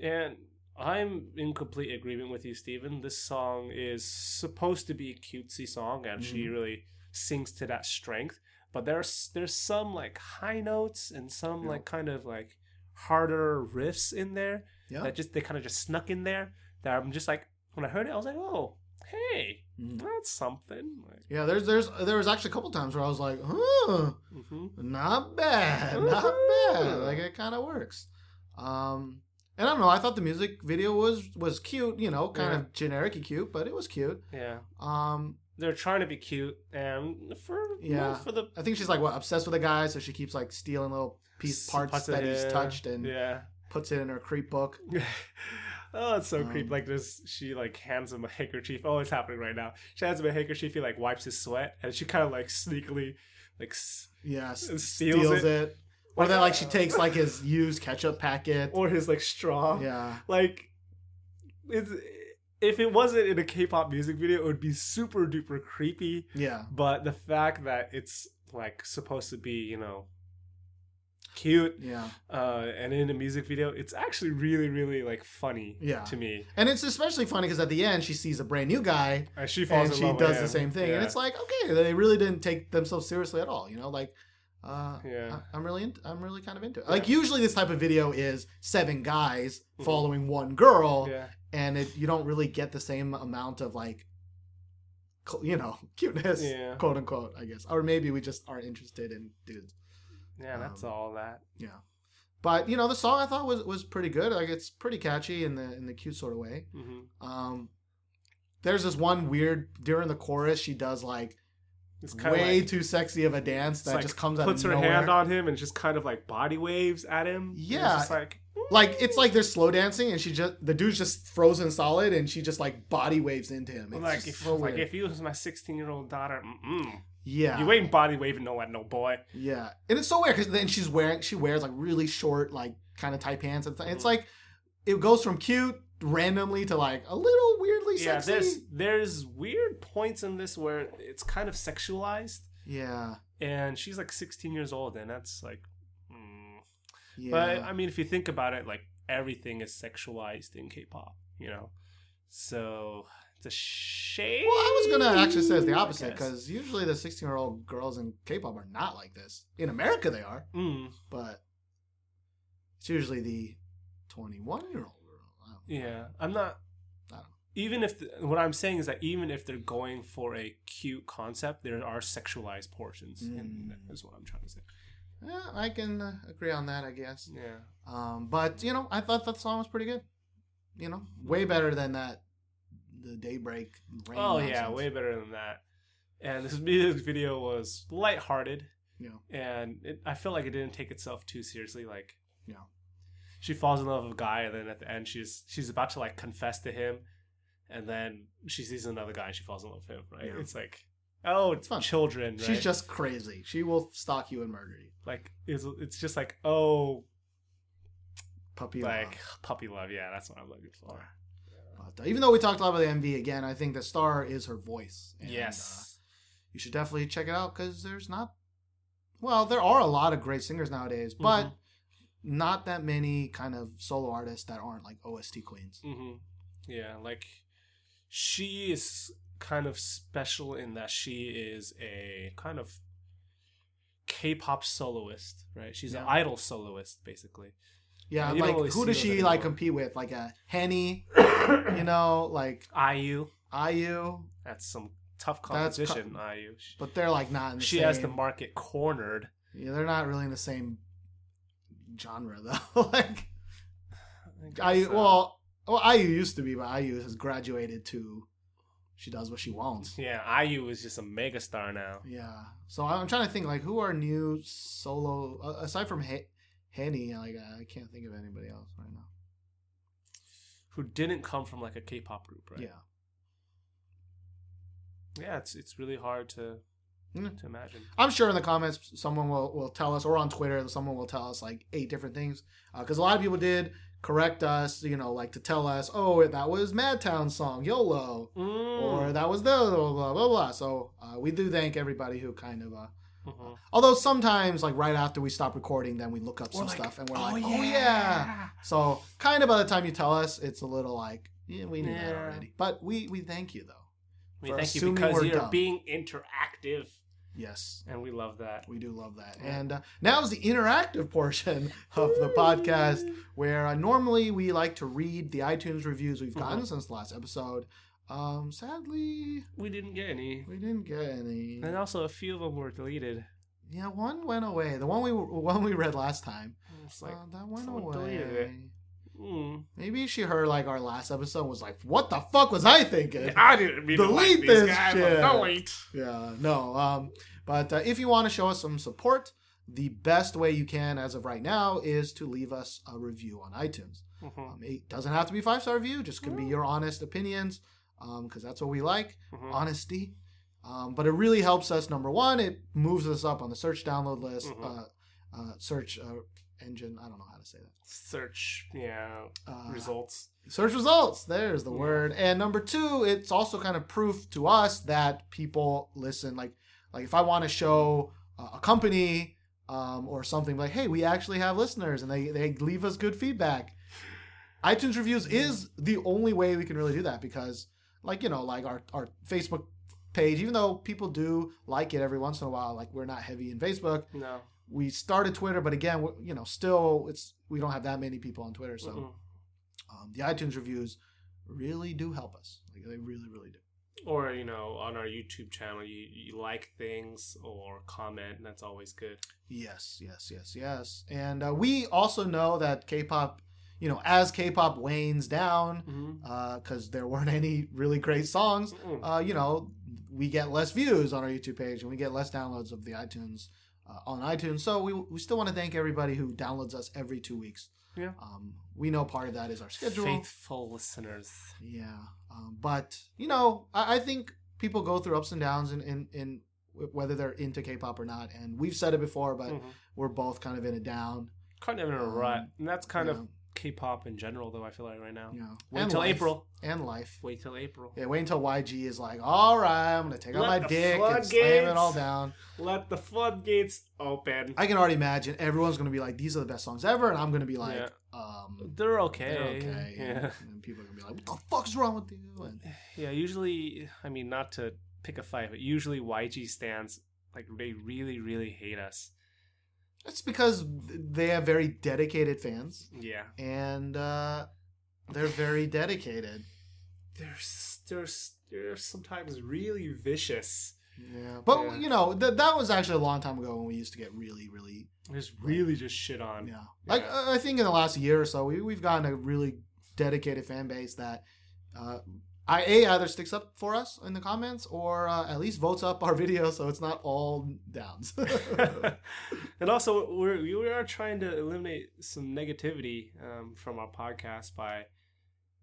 And I'm in complete agreement with you, Stephen. This song is supposed to be a cutesy song, and she Mhm. really sings to that strength. But there's there's some like high notes and some Yeah. like kind of like harder riffs in there Yeah. that just they kind of just snuck in there. That I'm just like when I heard it, I was like, oh, hey, Mhm. that's something. Like, Yeah, there's there's there was actually a couple times where I was like, huh, hmm not bad, not bad. Like it kind of works. Um, and I don't know. I thought the music video was was cute. You know, kind Yeah. of generic cute, but it was cute. Yeah, Um, they're trying to be cute, and for Yeah. for the I think she's like what obsessed with a guy, so she keeps like stealing little piece parts parts that he's touched and yeah. puts it in her creep book. (laughs) oh, it's so Um, creepy. Like this, she like hands him a handkerchief. Oh, it's happening right now. She hands him a handkerchief. He like wipes his sweat, and she kind of like sneakily, like, Yeah, steals, steals it. Or Like, then like uh, she takes like his (laughs) used ketchup packet. or his like straw. Yeah, Like, it's if it wasn't in a K-pop music video, it would be super duper creepy. yeah, But the fact that it's like supposed to be, you know, cute, yeah. uh, and in a music video, it's actually really, really like funny Yeah. to me. And it's especially funny because at the end she sees a brand new guy And she falls and she does the same thing, and it's like okay, they really didn't take themselves seriously at all. You know, like. Uh, Yeah. I- I'm really, into, I'm really kind of into it. Like usually, this type of video is seven guys Mhm. following one girl, yeah. and it, you don't really get the same amount of like, you know, (laughs) cuteness, Yeah. quote unquote. I guess, or maybe we just aren't interested in dudes. Yeah, that's Um, all that. Yeah, but you know, the song I thought was was pretty good. Like it's pretty catchy in the in the cute sort of way. hmm Um, there's this one weird during the chorus she does like It's kind way of like, too sexy of a dance that like just comes out puts her nowhere. hand on him and just kind of like body waves at him. Yeah. it's just like like it's like they're slow dancing and she just the dude's just frozen solid and she just like body waves into him. It's like if like if you was my sixteen year old daughter, mm-mm. Yeah, you ain't body waving no at no boy. yeah, and it's so weird because then she's wearing she wears like really short like kind of tight pants and it's like it goes from cute randomly to like a little weirdly Yeah, sexy. there's there's weird points in this where it's kind of sexualized, Yeah, and she's like sixteen years old, and that's like. Mm. yeah, But I mean, if you think about it, like everything is sexualized in K-pop, you know. So a shame. well, I was gonna actually say it's the opposite because usually the 16 year old girls in K-pop are not like this. In America, they are, Mm, but it's usually the 21 year old girl. Yeah, I'm not. I don't- Even if the, what I'm saying is that even if they're going for a cute concept, there are sexualized portions. Mm. is what I'm trying to say. Yeah, I can uh, agree on that, I guess. Yeah. Um, but you know, I thought that song was pretty good. You know, way better than that. The Daybreak. Rain Oh yeah, way better than that. And this music video was lighthearted, Yeah, and it, I feel like it didn't take itself too seriously. Like yeah, she falls in love with a guy, and then at the end, she's she's about to like confess to him, and then she sees another guy, and she falls in love with him. Right? Yeah. It's like, oh, it's fun. children. Right? She's just crazy. She will stalk you and murder you. like it's it's just like oh, puppy. like love. puppy love. Yeah, that's what I'm looking for. Uh, even though we talked a lot about the MV again, I think the star is her voice. And, uh, yes. you should definitely check it out because there's not. Well, there are a lot of great singers nowadays, but Mm-hmm. not that many kind of solo artists that aren't like OST queens. hmm Yeah, like she is kind of special in that she is a kind of K-pop soloist, right? She's an idol soloist, basically. Yeah, you like who does she like compete with? Like a Henny, (coughs) you know, like IU, IU, that's some tough That's co- competition. IU, but they're like not in the same. she same. has the market cornered. Yeah, they're not really in the same genre though. (laughs) like I guess, uh, well, well, IU used to be, but IU has graduated to. She does what she wants. yeah, IU is just a megastar now. Yeah. So I'm trying to think like who are new solo uh, aside from H- Henny. Like I can't think of anybody else right now. Who didn't come from like a K-pop group, right? Yeah. yeah. It's it's really hard to Mm. to imagine. I'm sure in the comments someone will, will tell us, or on Twitter, someone will tell us like eight different things. Because a lot of people did correct us, you know, like to tell us, oh, that was Madtown's song, YOLO, Mm. or that was the blah, blah, blah, blah. So uh, we do thank everybody who kind of. Uh, Mhm. although sometimes, like right after we stop recording, then we look up some like, stuff and we're "Oh, like, oh, yeah. So kind of by the time you tell us, it's a little like, yeah, we knew that already. But we, we thank you, though. We thank you because you're dumb. being interactive, Yes. and we love that. We do love that. Yeah. And uh, now is the interactive portion (laughs) of the podcast where uh, normally we like to read the iTunes reviews we've gotten Mhm. since the last episode. Um, sadly, We didn't get any, we didn't get any. and also a few of them were deleted. Yeah, one went away. The one we one we read last time. It's like, uh, that went away. mm, Maybe she heard like our last episode was like, "What the fuck was I thinking?" I didn't mean Delete to like this guys. shit. Delete. Yeah, no. Um, but uh, if you want to show us some support, the best way you can, as of right now, is to leave us a review on iTunes. Mhm, Um, it doesn't have to be five star review; just can be your honest opinions, because that's what we like, mhm. honesty. Um, but it really helps us. Number one, it moves us up on the search download list, Mhm. uh, uh, search uh, engine. I don't know how to say that. Search, yeah, Uh, results. search results there's the Yeah. word and number two it's also kind of proof to us that people listen like like if i want to show uh, a company um, or something like hey we actually have listeners and they, they leave us good feedback (sighs) itunes reviews is the only way we can really do that because like you know like our, our facebook page even though people do like it every once in a while like we're not heavy in facebook No. we started twitter but again you know still it's we don't have that many people on twitter so mhm. um, the iTunes reviews really do help us. Like they really, really do. Or you know, on our YouTube channel, you, you like things or comment, and that's always good. Yes, yes, yes, yes. And uh, we also know that K-pop, you know, as K-pop wanes down, Mm-hmm. because there weren't (laughs) any really great songs, uh, you know, we get less views on our YouTube page and we get less downloads of the iTunes uh, on iTunes. So we we still want to thank everybody who downloads us every two weeks. Yeah. Um, we know part of that is our schedule. Faithful listeners. Yeah, um, but you know, I, I think people go through ups and downs in, in in whether they're into K-pop or not. And we've said it before, but Mhm. we're both kind of in a down. Kind of in a Um, rut, and that's kind of K-pop in general, though. I feel like right now. know, Wait and till life. April. and life. Wait till April. Yeah, wait until YG is like, all right, I'm gonna take out my dick and slam it all down. Let the floodgates open. I can already imagine everyone's gonna be like, these are the best songs ever, and I'm gonna be like, Yeah. um, They're okay. they're okay. Yeah. And, and people are gonna be like, what the fuck's wrong with you? And Yeah. Usually, I mean, not to pick a fight, but usually YG stands like they really, really hate us. It's because they have very dedicated fans, Yeah. and uh, they're very dedicated. They're they're they're sometimes really vicious. Yeah, but Yeah. you know th- that was actually a long time ago when we used to get really, really Just really just shit on. yeah. Like Yeah. I I think in the last year or so, we we've gotten a really dedicated fan base that uh, I a either sticks up for us in the comments or uh, at least votes up our (laughs) video so it's not all downs. (laughs) (laughs) and also, we're we are trying to eliminate some negativity um, from our podcast by,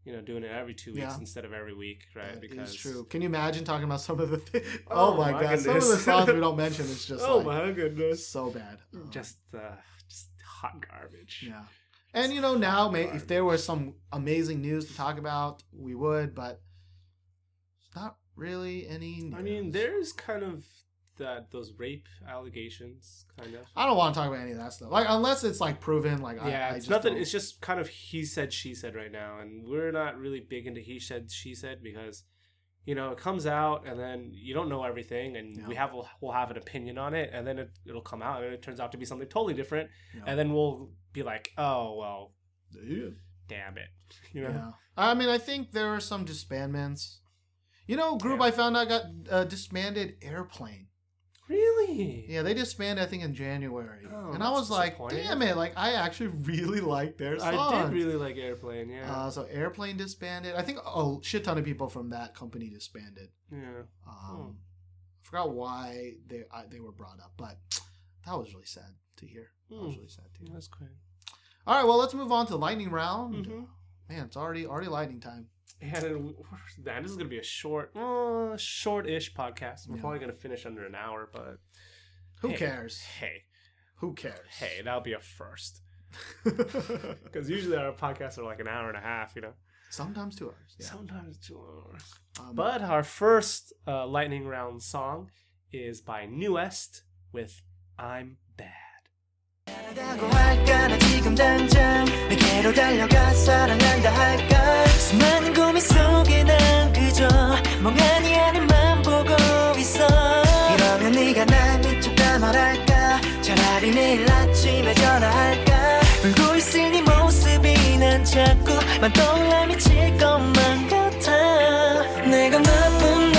you know, doing it every two weeks Yeah. instead of every week, right? That because true. Can you imagine talking about some of the things? Oh, Oh my, my god, some of the goodness. songs we don't mention is just oh like my goodness, so bad. Um, just uh, just hot garbage. yeah. And you know, now may, if there was some amazing news to talk about, we would, but not really any. News. I mean, there's kind of that those rape allegations, kind of. I don't want to talk about any of that stuff. Like unless it's like proven. Like yeah, I, I it's just nothing. don't- It's just kind of he said, she said right now, and we're not really big into he said, she said because you know it comes out and then you don't know everything, and we Yeah. have we'll have an opinion on it, and then it, it'll come out and it turns out to be something totally different, Yeah. and then we'll be like, oh well, Yeah. damn it, (laughs) you know. Yeah. I mean, I think there are some disbandments. You know, group Yeah. I found out got uh, disbanded Airplane. Really? Yeah, they disbanded I think in January, Oh, and I was like, damn it! Like I actually (laughs) really like their songs. I did really like Airplane. Yeah. Uh, so Airplane disbanded. I think a shit ton of people from that company disbanded. yeah. Um, I forgot why they I, they were brought up, but that was really sad to hear. That was Hmm. really sad to hear. That's great. All right, well, let's move on to lightning round. Mhm. Man, it's already already lightning time. And this is gonna be a short, uh, short-ish podcast. We're Yeah. probably gonna finish under an hour, but Who Hey. cares? hey, Who cares? hey, that'll be a first. (laughs) Because usually our podcasts are like an hour and a half, you know. Sometimes two hours. Yeah. Sometimes two hours. Um, But our first uh, lightning round song is by NU'EST with "I'm 자꾸만 떠올라 미칠 것만 같아. 내가 나쁜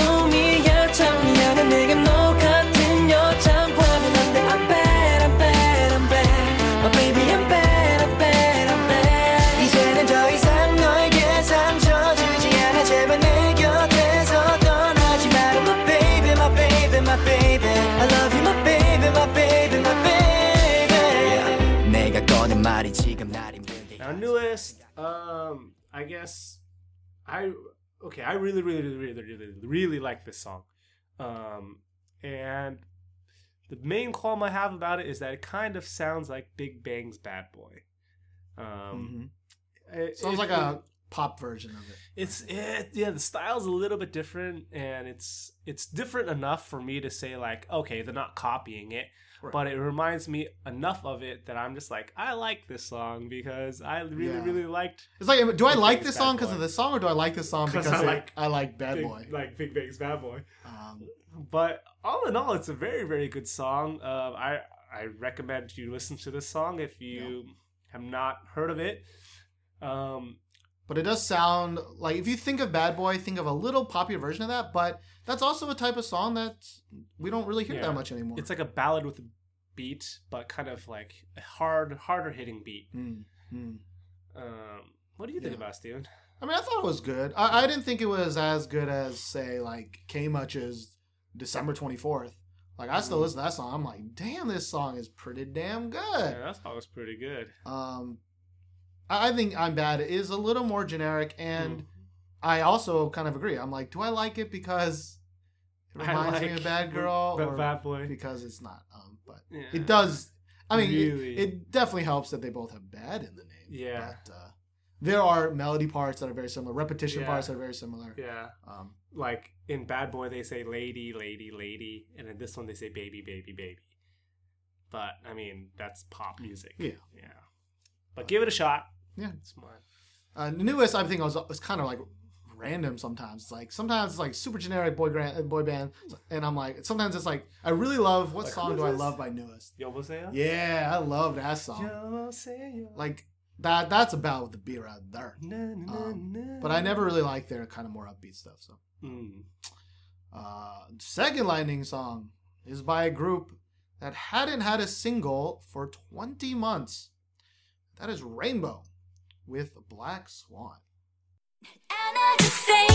um, I guess I okay. I really, really, really, really, really, like this song, um, and the main qualm I have about it is that it kind of sounds like Big Bang's "Bad Boy." Um, mhm. it- sounds it- like a pop version of it. It's it, yeah. The style's a little bit different, and it's it's different enough for me to say like, okay, they're not copying it, Right. but it reminds me enough of it that I'm just like, I like this song because I really, Yeah. really liked It's like, do I Big like this song because of the song, or do I like this song because I like I like Bad Big, Boy? like Big Bang's Bad Boy. Um, But all in all, it's a very, very good song. Uh, I I recommend you listen to this song if you have not heard of it. Um, but it does sound like if you think of Bad Boy, think of a little popular version of that. But that's also a type of song that we don't really hear Yeah. that much anymore. it's like a ballad with a beat, but kind of like a hard, harder hitting beat. Mm, mm. Um, what do you think Yeah. about it, Steven? I mean, I thought it was good. I, I didn't think it was as good as say like K Much's December twenty fourth. Like I still Mhm. listen to that song. I'm like, damn, this song is pretty damn good. Yeah, that song was pretty good. Um, I think I'm bad is a little more generic, and Mm. I also kind of agree. I'm like, do I like it because it (laughs) reminds me of Bad Girl, Bad Boy. because it's not? Um, but Yeah. it does. I mean, it- Really. it, definitely helps that they both have bad in the name. Yeah. But, uh, there are melody parts that are very similar, repetition Yeah. parts that are very similar. Yeah, Um, like in Bad Boy they say lady, lady, lady, and in this one they say baby, baby, baby. But I mean that's pop music. Yeah. yeah. But give it a shot. Yeah. it's fine. uh, the NU'EST, I think, was was kind of like random. Sometimes, It's like sometimes it's like super generic boy grand, boy band, and I'm like, sometimes it's like I really love what Like, song do I this? love by NU'EST. Yo, that? Yeah, I love that song. Yo. Like that. That's about the beat right there. Na, na, Um, na. But I never really liked their kind of more upbeat stuff. So, Mm. uh, second lightning song is by a group that hadn't had a single for 20 months. That is Rainbow with Black Swan. And I just say,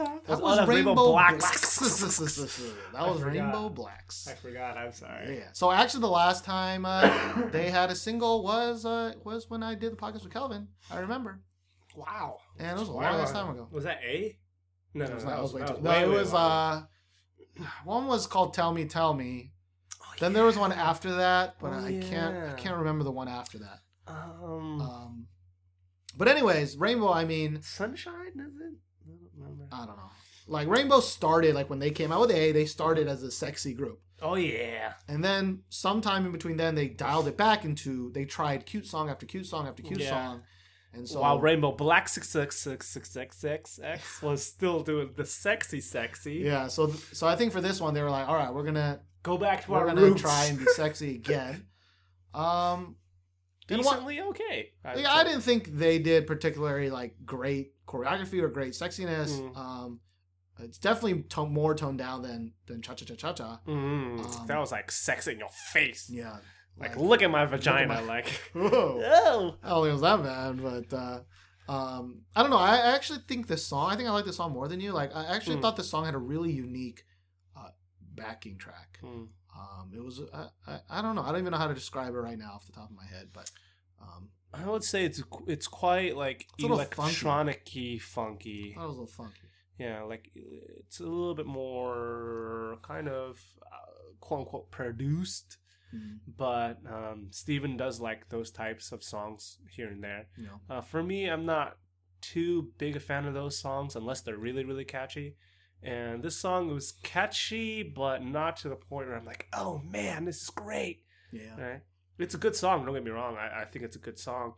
Rainbow Blaxx. Blaxx. (laughs) that was. Rainbow Blaxx. I forgot. I'm sorry. Yeah. So actually, the last time uh, (coughs) they had a single was uh, was when I did the podcast with Kelvin. I remember, Wow. and it was a Wow. long ass time ago. Was that A? No, It no, was no, not- that it was was way too- No, it was uh, one was called "Tell Me, Tell Me." Then there was one after that, but Oh, I can't I can't remember the one after that. um, Um, but anyways, Rainbow. I mean, Sunshine, is it? I don't remember. I don't know. Like Rainbow started like when they came out with A, they started as a sexy group. Oh yeah. And then sometime in between then they dialed it back into they tried cute song after cute song after cute Yeah. song. And so While Rainbow Black six six six six six six X was still doing the sexy sexy. Yeah, so so I think for this one they were like, all right, we're gonna Go back to we're our gonna roots. try and be sexy (laughs) again. Um and what- Decently okay. I yeah, I didn't think they did particularly like great choreography or great sexiness. Mm. Um it's definitely to- more toned down than than cha cha cha cha cha. Mm, Um, that was like sex in your face. Yeah, Like, look at my vagina. my- (laughs) Like, whoa. (laughs) oh, I don't think it was that bad, but uh, um, I don't know. I, actually think this song. I think I like this song more than you. Like, I actually Hmm. thought this song had a really unique uh, backing track. Um, it was. I, I, I don't know. I don't even know how to describe it right now off the top of my head, but um, I would say it's it's quite like It's funky. electronic-y, funky. I was a little funky. Yeah, like it's a little bit more kind of uh, quote unquote produced. Mm, But um, Steven does like those types of songs here and there. know. Uh, for me, I'm not too big a fan of those songs unless they're really, really catchy. And this song was catchy, but not to the point where I'm like, oh man, this is great. Yeah. Right? It's a good song. Don't get me wrong. I, I think it's a good song,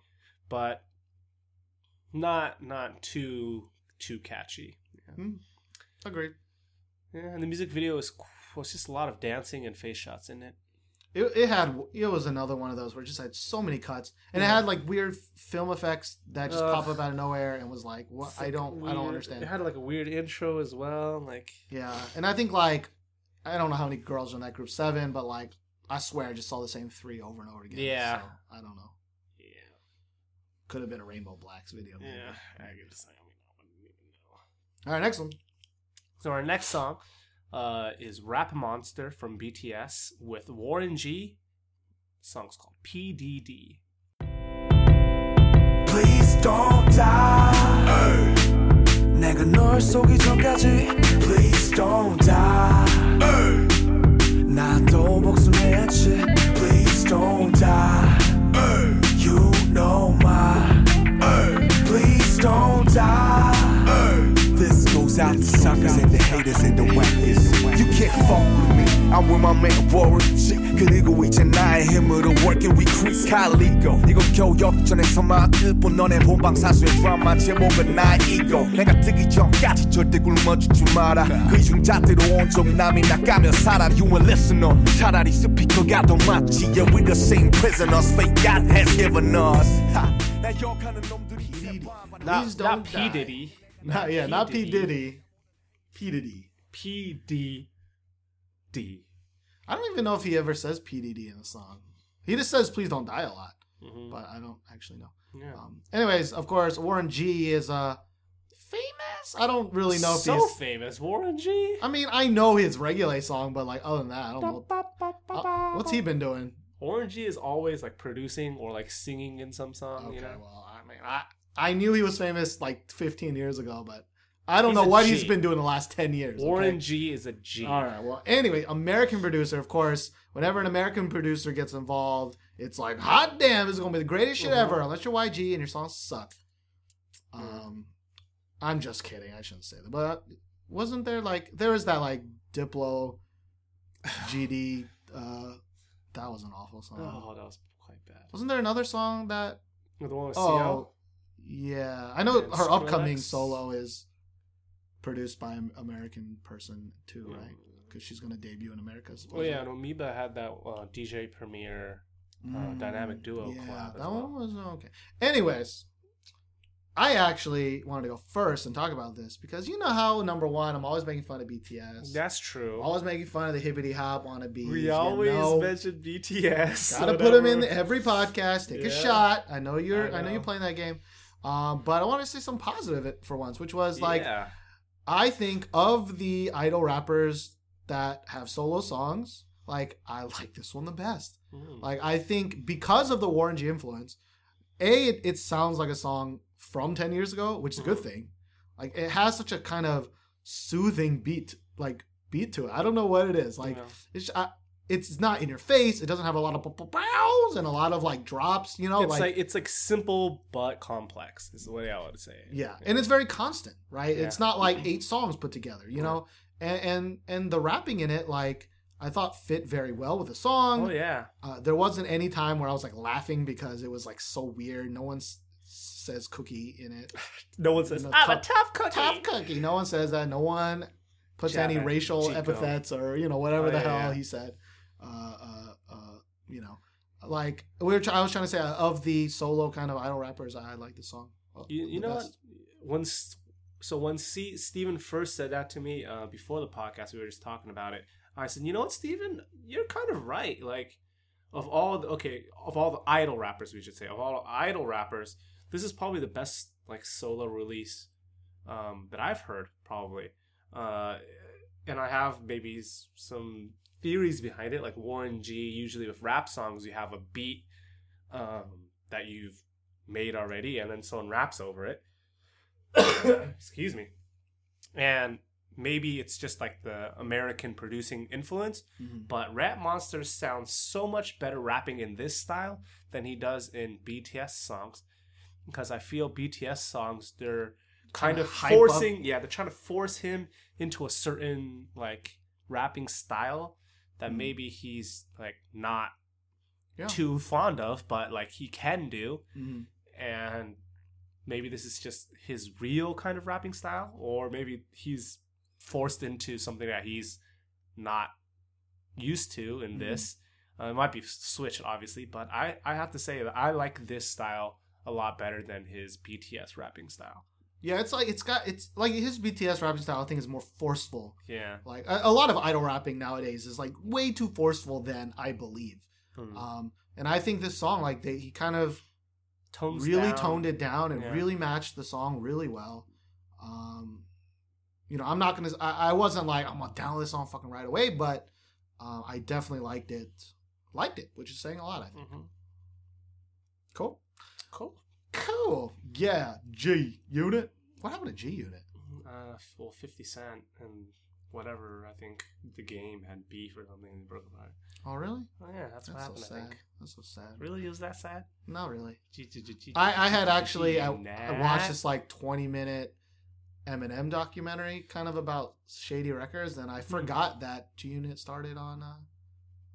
but not not too too catchy. Yeah. Hmm. Agreed. yeah and the music video is was just a lot of dancing and face shots in it. It, it had it was another one of those where it just had so many cuts and it had like weird film effects that just Ugh. pop up out of nowhere and was like what It's, I don't I don't understand. It had like a weird intro as well. Like Yeah, and I think like I don't know how many girls are in that group seven, but like I swear I just saw the same three over and over again. Yeah. so, I don't know. yeah, Could have been a Rainbow Blaxx video. maybe. yeah. I guess I don't even know. All right, next one. So our next song uh, is Rap Monster from BTS with Warren G. The song's called PDD. Please don't die 내가 널 속이 전까지 Please don't die 나도 복수해야지 Please don't die This goes out to suckers and the haters and the wackers You can't fuck with me I'm with my man Warren G 그리고 이제 나의 힘으로 working we crease 칼리고 이건 겨우 역전에서만 끝본 너네 본방사수의 드라마 제목은 나의 이고 내가 뜨기 전까지 절대 굶어주지 마라 그 융자대로 온종일 남이 나가며 살아 You a listener 차라리 스피커가 더 맞지 Yeah we the same prisoners fate God has given us 하, 나 욕하는 놈들이 Not, Please not don't P die. Diddy. Not yeah, not P Diddy. P Diddy. P D D. I don't even know if he ever says PDD in the song. He just says "Please don't die" a lot, Mhm. but I don't actually know. Yeah. Um, anyways, of course, Warren G is uh famous. I don't really know if so he's. famous, Warren G. I mean, I know his regulate song, but like other than that, I don't know. Uh, what's he been doing? Warren G is always like producing or like singing in some song. Okay, you know. well, I mean, I I knew he was famous like 15 years ago, but I don't He's know what G. he's been doing the last 10 years. okay? Warren G is a G. All right. Well, anyway, American producer, of course. Whenever an American producer gets involved, it's like, hot damn, this is gonna be the greatest shit ever. Unless you're YG and your songs suck. Um, I'm just kidding. I shouldn't say that. But wasn't there like there was that like Diplo, (laughs) GD? Uh, that was an awful song. Oh, that was quite bad. Wasn't there another song that? The one with Oh, CL? yeah. I know And her upcoming solo is produced by an American person too, Mm. right? Because she's gonna debut in America. Oh yeah, and Amoeba had that uh, DJ Premier uh, dynamic duo Mm, yeah, collab that well. one was okay. Anyways, I actually wanted to go first and talk about this because you know how number one, I'm always making fun of BTS. That's true. always making fun of the hippity hop wannabes. we you always know. mention BTS. Gotta put them in every podcast. Take a shot. I know you're. I I know. know. you're playing that game. Um, but I want to say some positive for once, which was like yeah. I think of the idol rappers that have solo songs, like I like this one the best. Mm. Like I think because of the Warren G influence, a it, it sounds like a song from ten years ago, which is a good thing. Like it has such a kind of soothing beat, like beat to it. I don't know what it is. Like Yeah. it's I, it's not in your face. It doesn't have a lot of bows and a lot of like drops. You know, it's like, it's like simple but complex is the way I would say it. yeah, and it's very constant, right? It's not like eight songs put together, you know. And, and and the rapping in it, like I thought, fit very well with the song. Oh yeah. Uh, there wasn't any time where I was like laughing because it was like so weird. No one s- says cookie in it. (laughs) No one says know, I'm a tough- tough cookie. Tough cookie. No one says that. No one puts Jab any racial Chico. epithets or you know whatever Oh, the yeah, hell yeah. he said. Uh, uh, uh, you know, like we were. Try- I was trying to say uh, of the solo kind of idol rappers, I like the song. You, you know best. what? S- so when C- Steven first said that to me uh, before the podcast, we were just talking about it. I said, you know what, Steven, you're kind of right. Like of all the okay, of all the idol rappers, we should say of all the idol rappers, this is probably the best like solo release um, that I've heard, probably. Uh, and I have maybe some theories behind it, like Warren G. Usually with rap songs, you have a beat um, that you've made already, and then someone raps over it. (coughs) Excuse me. And maybe it's just like the American producing influence, Mhm. but Rap Monsters sounds so much better rapping in this style than he does in BTS songs. Because I feel BTS songs, they're kind of hype up. forcing, yeah, they're trying to force him into a certain like rapping style that Mhm. maybe he's like not Yeah. too fond of, but like he can do. Mhm. And maybe this is just his real kind of rapping style, or maybe he's forced into something that he's not used to in Mhm. this. Uh, it might be switched, obviously, but I, I have to say that I like this style a lot better than his BTS rapping style. Yeah, it's like it's got it's like his BTS rapping style. I think is more forceful. Yeah. Like a, a lot of idol rapping nowadays is like way too forceful than I believe. Hmm. Um, and I think this song, like they, he kind of Tones really down. toned it down and Yeah. really matched the song really well. Um, you know, I'm not gonna. I, I wasn't like I'm gonna download this song fucking right away, but uh, I definitely liked it. Liked it, which is saying a lot. I think. Mhm. Cool. Cool. Cool. Yeah. G Unit. What happened to G Unit? Uh, well, 50 Cent and whatever, I think the game had beef or something and they broke apart. Oh, really? Oh, yeah, that's, what That's so happened, I sad. think. That's so sad. Really? Was that sad? Not really. I I had actually I watched this like 20 minute Eminem documentary kind of about Shady Records and I Hmm. forgot that G Unit started on uh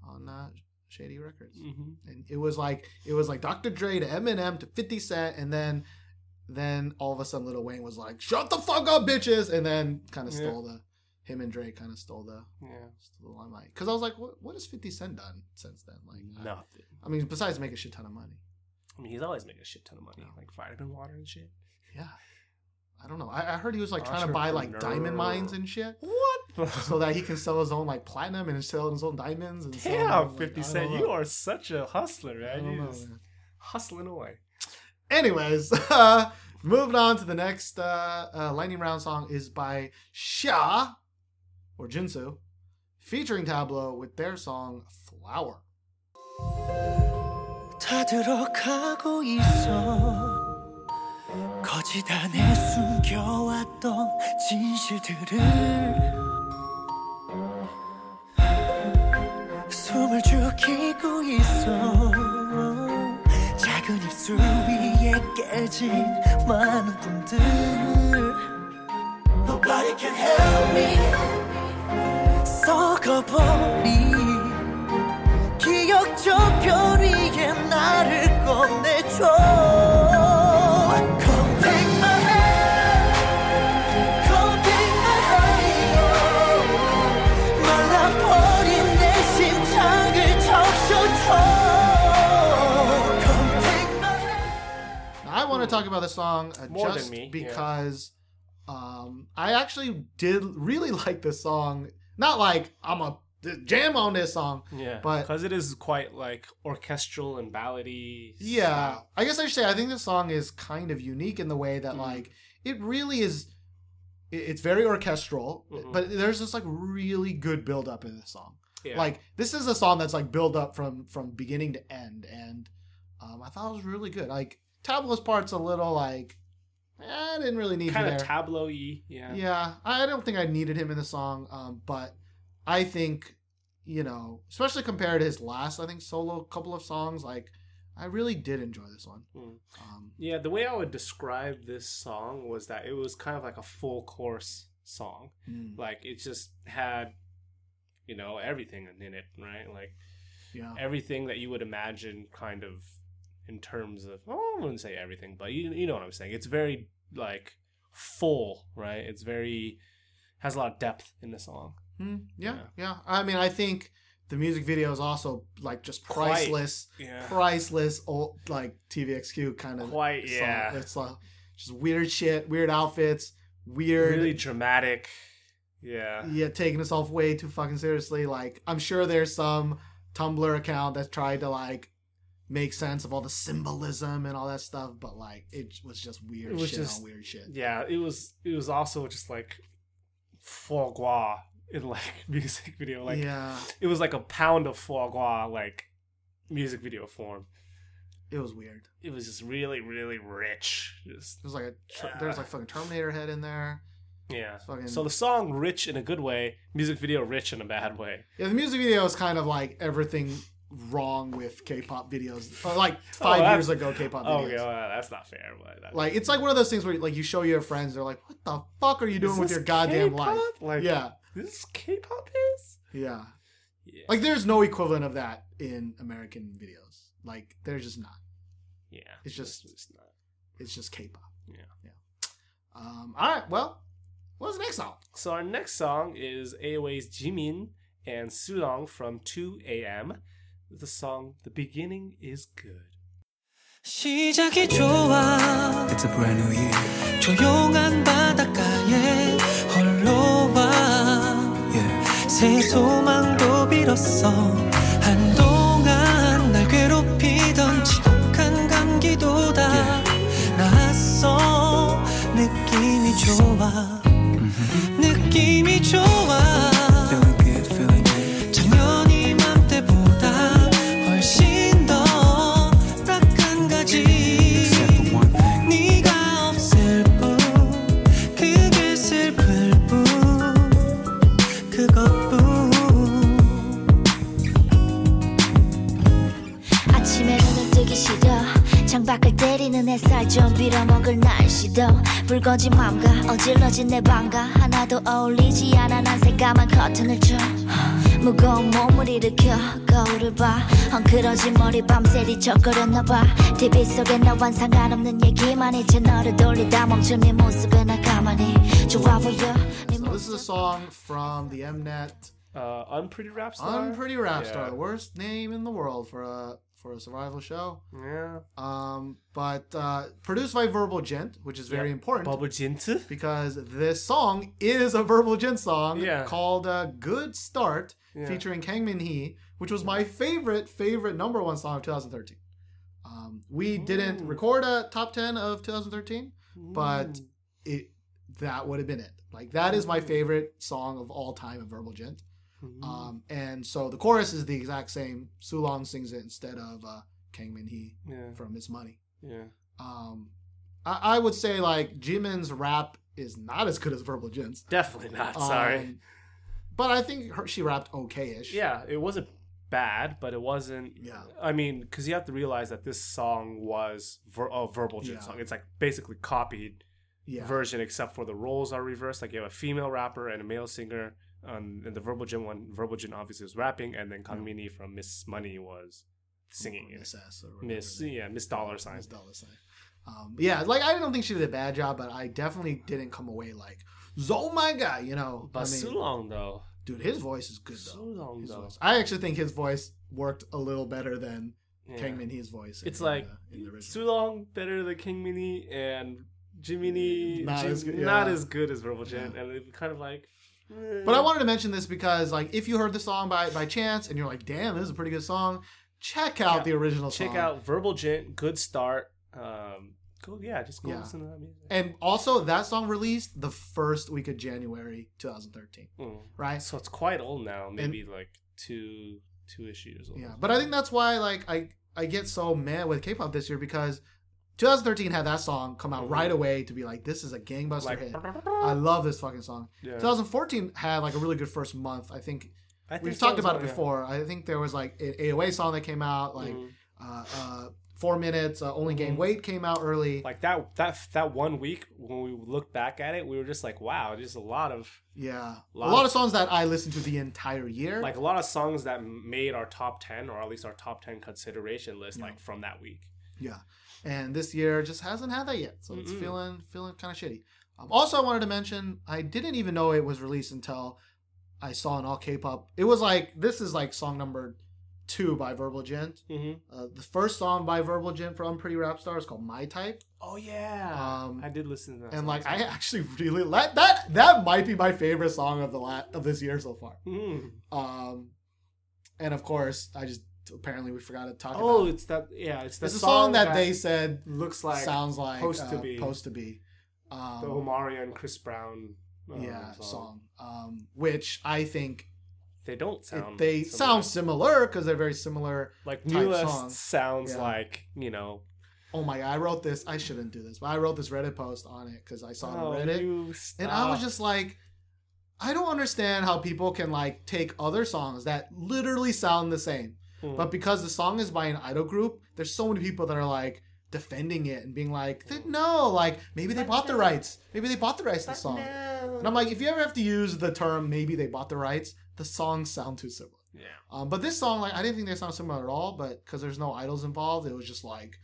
on uh Shady Records. Mhm. And it was like it was like Dr. Dre to Eminem to 50 Cent and then then all of a sudden Lil Wayne was like shut the fuck up bitches and then kind of Yeah. stole the him and Dre kind of stole the Yeah. stole the limelight cuz I was like what what has 50 Cent done since then like Nothing. I mean besides make a shit ton of money. I mean, he's always making a shit ton of money, like vitamin water and shit. Yeah. I don't know. I, I heard he was like trying to buy like diamond mines and shit. What? so that he can sell his own like platinum and sell his own diamonds. And Damn, Fifty Cent, you are such a hustler, man. You're know, man. hustling away. Anyways, uh, (laughs) moving on to the next uh, uh, lightning round song is by Xia or Junsu, featuring Tablo with their song Flower. 있어. 거짓 안에 숨겨왔던 진실들을 죽이고 있어. 작은 입술 위에 깨진 많은 꿈들. Nobody can help me. 썩어버린 기억 저편 위에 나를 꺼내줘 want to talk about this song uh, More than just me, yeah. because um, I actually did really (laughs) like this song. Not like I'm a jam on this song. Yeah, But- because it is quite like orchestral and ballady. Yeah. I guess I should say I think this song is kind of unique in the way that Mhm. like it really is it's very orchestral, Mhm. but there's this like really good build up in this song. Yeah. Like this is a song that's like build up from from beginning to end, and um, I thought it was really good. Like Tablo's part's a little like eh, I didn't really need kind of there. tableau-y. Yeah. Yeah, I don't think I needed him in the song, um, but I think you know, especially compared to his last, I think solo couple of songs, like I really did enjoy this one. Mm. Um, Yeah, the way I would describe this song was that it was kind of like a full course song. mm, Like it just had, you know, everything in it, right? Like yeah, everything that you would imagine, kind of, in terms of. Well, I wouldn't say everything, but you you know what I'm saying. It's very like full, right? It's very has a lot of depth in the song. Mm, yeah, Yeah. yeah, I mean, I think the music video is also like just priceless, Yeah. priceless old like TVXQ kind of Quite, song. yeah. It's like just weird shit, weird outfits, weird. Really dramatic. Yeah. yeah, taking itself way too fucking seriously. Like, I'm sure there's some Tumblr account that tried to like make sense of all the symbolism and all that stuff, but like it was just weird It was shit just- on weird shit. Yeah, it was it was also just like foie gras in like (laughs) music video. Like yeah, it was like a pound of foie gras like music video form. it was weird. It was just really, really rich. Just There's like a tr- there's like fucking Terminator head in there. yeah. Fucking So the song rich in a good way, music video rich in a bad way. yeah, the music video is kind of like everything wrong with K-pop videos. Or like (laughs) five years ago, K-pop (laughs) videos. Oh, yeah, well, that's not fair. But that, Like it's like one of those things where like you show your friends, they're like, "What the fuck are you doing with your goddamn K-pop? life?" Like, yeah, this is K-pop is. yeah. Yeah. Like there's no equivalent of that in American videos. Like there's just not. yeah. it's just- it's not. It's just K-pop. Yeah. Yeah. Um. All right. Well, what's the next song? So our next song is AOA's Jimin and Seulong from 2 AM. The song "The Beginning Is Good." 시작이 좋아. It's a brand new year. 조용한 바닷가에 홀로 와. Yeah. 새 소망도 빌었어. 한동안 날 괴롭히던 지독한 감기도 다. 나았어. 느낌이 좋아. 느낌이 좋아 햇살 좀 빌어먹을 날씨도 붉어진 맘과 어질러진 내 방과 하나도 어울리지 않아 난 새까만 커튼을 쳐 무거운 몸을 일으켜 거울을 봐. 헝클어진 머리 밤새 뒤척거렸나봐. TV 속에 너와 상관없는 얘기만 해 채널을 돌리다 멈춘 네 모습에 나 가만히 좋아 보여. 네 So this is a song from the Mnet. Uh, Unpretty Rap Star. Unpretty Rap Star, Yeah. the worst name in the world for a for a survival show. Yeah. Um, but uh, produced by Verbal Jint, which is very important Bubble Jint. (laughs) because this song is a Verbal Jint song Yeah. called uh, "Good Start," Yeah. featuring Kang Min Hee, which was my favorite favorite number one song of 2013. Um, we didn't record a top 10 of 2013, but it that would have been it. Like that is my favorite song of all time of Verbal Jint. Mm. Um, and so the chorus is the exact same. Seulong sings it instead of uh, Kang Min Hee yeah. from Miss Money. Yeah. Um, I, I would say like Jimin's rap is not as good as Verbal Jint's. Definitely not. Sorry. Um, but I think her, she rapped okay-ish. yeah, it wasn't bad, but it wasn't. Yeah. I mean, because you have to realize that this song was ver- a Verbal Jint Yeah. song. It's like basically copied yeah. version, except for the roles are reversed. Like you have a female rapper and a male singer. Um, and the Verbal Jint one, Verbal Jint obviously was rapping, and then Kang Min Hee from Miss Money was singing. Miss S or Miss, yeah, Miss Dollar Sign. Miss Dollar Sign. Um, yeah, like I don't think she did a bad job, but I definitely didn't come away like, oh my god, you know. But I mean, Seulong though, dude, his voice is good though. Seulong His though, voice. I actually think his voice worked a little better than Yeah. Kang Min Hee's voice. It's in like the, in. Seulong better than King Mini and Jiminy Not Jim- as good, not as good as Verbal Jint, Yeah. and it kind of like. But I wanted to mention this because, like, if you heard the song by by chance and you're like, "Damn, this is a pretty good song," check out Yeah. the original check song. out Verbal Jint, good start. Um, Go, yeah, just go Yeah. listen to that music. And also, that song released the first week of January 2013, Mm. right? So it's quite old now, maybe like two two issues old. Yeah, but I think that's why like I I get so mad with K-pop this year because 2013 had that song come out Mhm. right away to be like this is a gangbuster like hit. (laughs) I love this fucking song. yeah. 2014 had like a really good first month. I think I think we've so talked about it well, yeah. before. I think there was like an AOA song that came out like Mhm. uh, uh, four minutes. Uh, Only Gain Mhm. Weight came out early. like that that that one week when we look back at it, we were just like, wow, just a lot of yeah, a lot lot of- of songs that I listened to the entire year. like a lot of songs that made our top ten or at least our top ten consideration list Yeah. like from that week. Yeah, and this year just hasn't had that yet, so it's Mm-mm. feeling feeling kind of shitty. Um, also, I wanted to mention I didn't even know it was released until I saw an allkpop. It was like this is like song number two by Verbal Jint. Mm-hmm. Uh, the first song by Verbal Jint from Pretty Rap Star is called My Type, Oh yeah, Um, I did listen to that. and like I actually (laughs) really like that. That might be my favorite song of the la- of this year so far. Mm. Um, and of course, I just apparently we forgot to talk Oh, about. Oh, it's that. Yeah, it's the It's a song that, they said looks like sounds like Supposed to uh, Be. supposed to be. Um, the Omarion and Chris Brown. uh, yeah song, um, which I think They don't it- sound. they similar. sound similar because they're very similar. like song. sounds Yeah. like you know. Oh my god, I wrote this. I shouldn't do this, but I wrote this Reddit post on it because I saw it Oh, on Reddit, and I was just like, I don't understand how people can like take other songs that literally sound the same, Hmm. but because the song is by an idol group, there's so many people that are like defending it and being like, no, like maybe they bought the rights, maybe they bought the rights to the song. And I'm like, if you ever have to use the term maybe they bought the rights, the songs sound too similar. yeah. Um, but this song, like, I didn't think they sound similar at all. But because there's no idols involved, it was just like,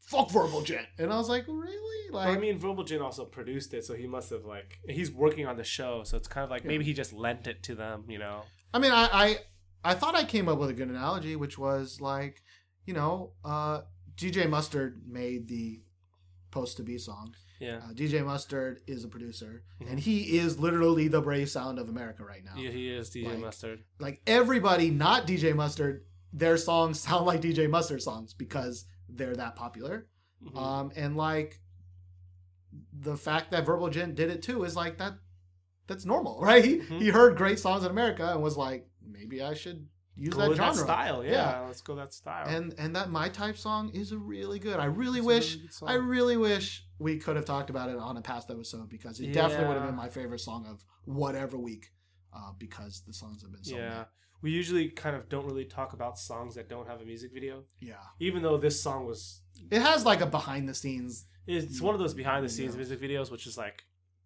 fuck Verbal Jint, and I was like, really? Like, I mean, Verbal Jint also produced it, so he must have like he's working on the show, so it's kind of like maybe he just lent it to them, you know? I mean, I, I, I thought I came up with a good analogy, which was like, you know, uh, DJ Mustard made the Post to Be song. Yeah, Uh, DJ Mustard is a producer, Mhm. and he is literally the brave sound of America right now. yeah, he is DJ Like- Mustard. like everybody not DJ Mustard, their songs (laughs) sound like DJ Mustard songs because they're that popular. Mhm. Um, and like the fact that Verbal Jint did it too is like that. That's normal, (laughs) right? He Mhm. he heard great songs in America and was like, maybe I should use Go that genre. that style, yeah, Yeah. Let's go that style. And and that my type song is a really good. I really It's wish really. I really wish we could have talked about it on a past episode because it definitely would have been my favorite song of whatever week. Uh, because the songs have been so yeah, we usually kind of don't really talk about songs that don't have a music video, Yeah. even though this song was. It has like a behind the scenes, It's one of those behind the scenes Yeah. music videos, which is like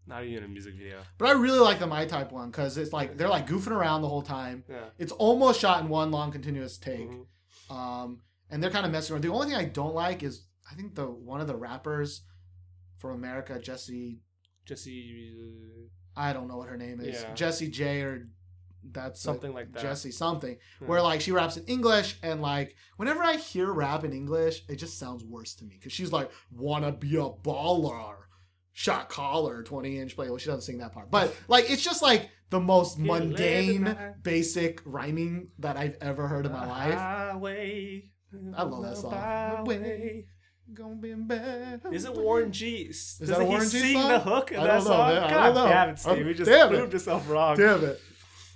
not even a music video. but I really like the My Type one because it's like they're like goofing around the whole time. Yeah. It's almost shot in one long continuous take, Mhm. um, and they're kind of messing around. The only thing I don't like is I think the one of the rappers from America, Jesse. Jesse, I don't know what her name is, Yeah. Jesse J or that's something like that. Jesse something. Yeah. Where like she raps in English and like whenever I hear rap in English, it just sounds worse to me because she's like wanna be a baller. Shot collar, 20 inch play. Well, she doesn't sing that part. But like it's just like the most mundane, basic rhyming that I've ever heard in my life. Highway. I love that song. Byway. Gonna be bad. Is it Warren G? Is that a Warren G sing song? the hook in I that know, song? man. I God damn it, Steve. Oh, You just damn it. proved yourself wrong. Damn it.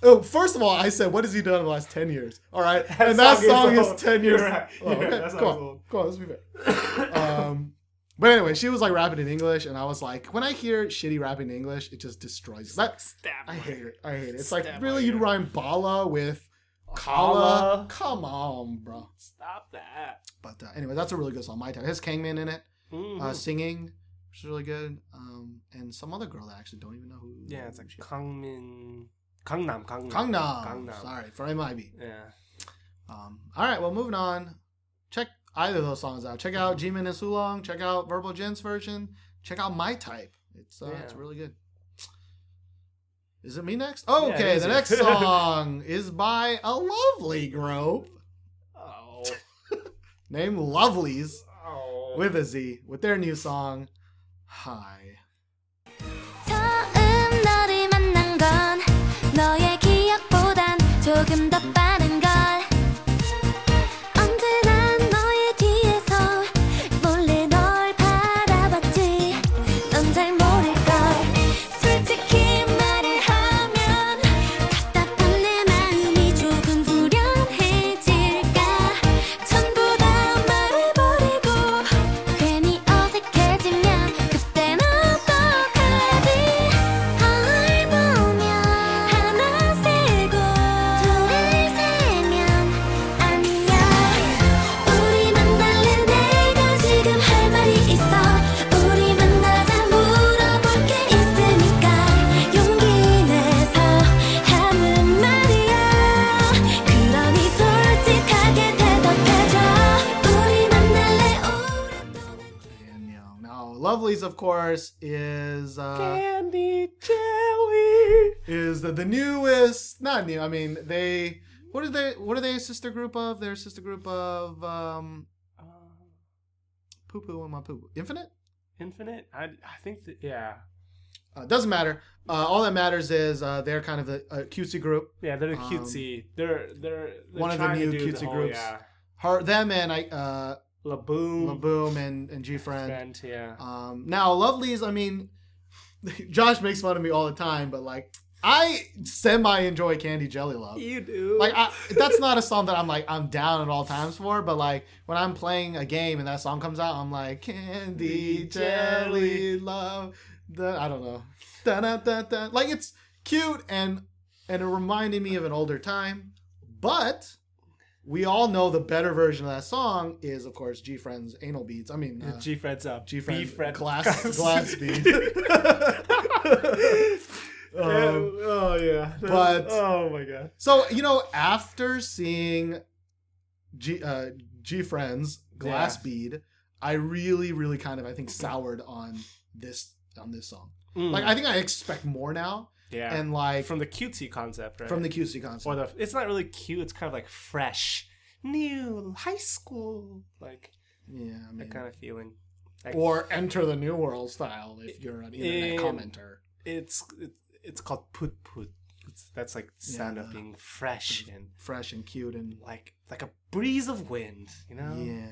Oh, first of all, I said, what has he done in the last 10 years? All right. (laughs) That and that song is song is, old. 10 years. You're right. Oh, (laughs) okay. that song Go is on. old. Go on. Let's be fair. um, but anyway, she was like rapping in English, and I was like, when I hear shitty rapping in English, it just destroys. That Stab I hate it. I hate it. It's like Stab really you'd rhyme bala with kala. Come on, bro. Stop that. But uh, anyway, that's a really good song. My time. It has Kangman in it, Mhm. uh, singing, which is really good. Um, and some other girl that I actually don't even know who. yeah, it's like. Kangmin. Gangnam. Gangnam. Gangnam. Gangnam. Sorry for MIB. Yeah. Um, all right, well, moving on either of those songs out. Check out Jimin and Seulong. Check out Verbal Jint's version. Check out My Type. It's uh, yeah. it's really good. Is it me next? Oh, yeah, okay, the next (laughs) song is by a lovely group. Oh. (laughs) Named Lovelyz. Oh. With a Z. With their new song, Hi. 너의 기억보단 조금 더 빠른 of course, is uh, Candy jelly. is the, the newest. Not new. I mean, they. What are they? What are they a sister group of? They're a sister group of um, poo poo and my poo. Infinite. Infinite. I I think that yeah Uh, doesn't matter. Uh, all that matters is uh, they're kind of a, a cutesy group. yeah they're a cutesy. they're they're, they're one of the new cutesy whole- groups. Yeah. Her, them, and I, Laboom. Boom and and G Friend. Friend. Yeah. Um, now, Lovelyz, I mean, (laughs) Josh makes fun of me all the time, but like, I semi enjoy Candy Jelly Love. you do. Like, I, (laughs) that's not a song that I'm like, I'm down at all times for, but like, when I'm playing a game and that song comes out, I'm like, Candy Jelly Love. Da, I don't know. Da, da, da, da. Like, it's cute and and it reminded me of an older time, but. We all know the better version of that song is, of course, G Friend's Anal Beats. I mean, uh, G Friend's up. G B Friend Fred. (laughs) glass glass bead. (laughs) um, oh yeah. but- oh my god. so you know, after seeing G uh, G Friends glass Yeah. bead, I really, really kind of I think soured on this on this song. Mm. Like I think I expect more now, yeah. and like from the cutesy concept, right? from the cutesy concept. or the it's not really cute. It's kind of like fresh, new high school, like yeah, I mean, that kind of feeling. Like, or enter the new world style if you're an internet Um, commenter. it's it's it's called put put. It's, that's like the sound Yeah. of being fresh and Fresh and cute and like like a breeze of wind, you know? Yeah.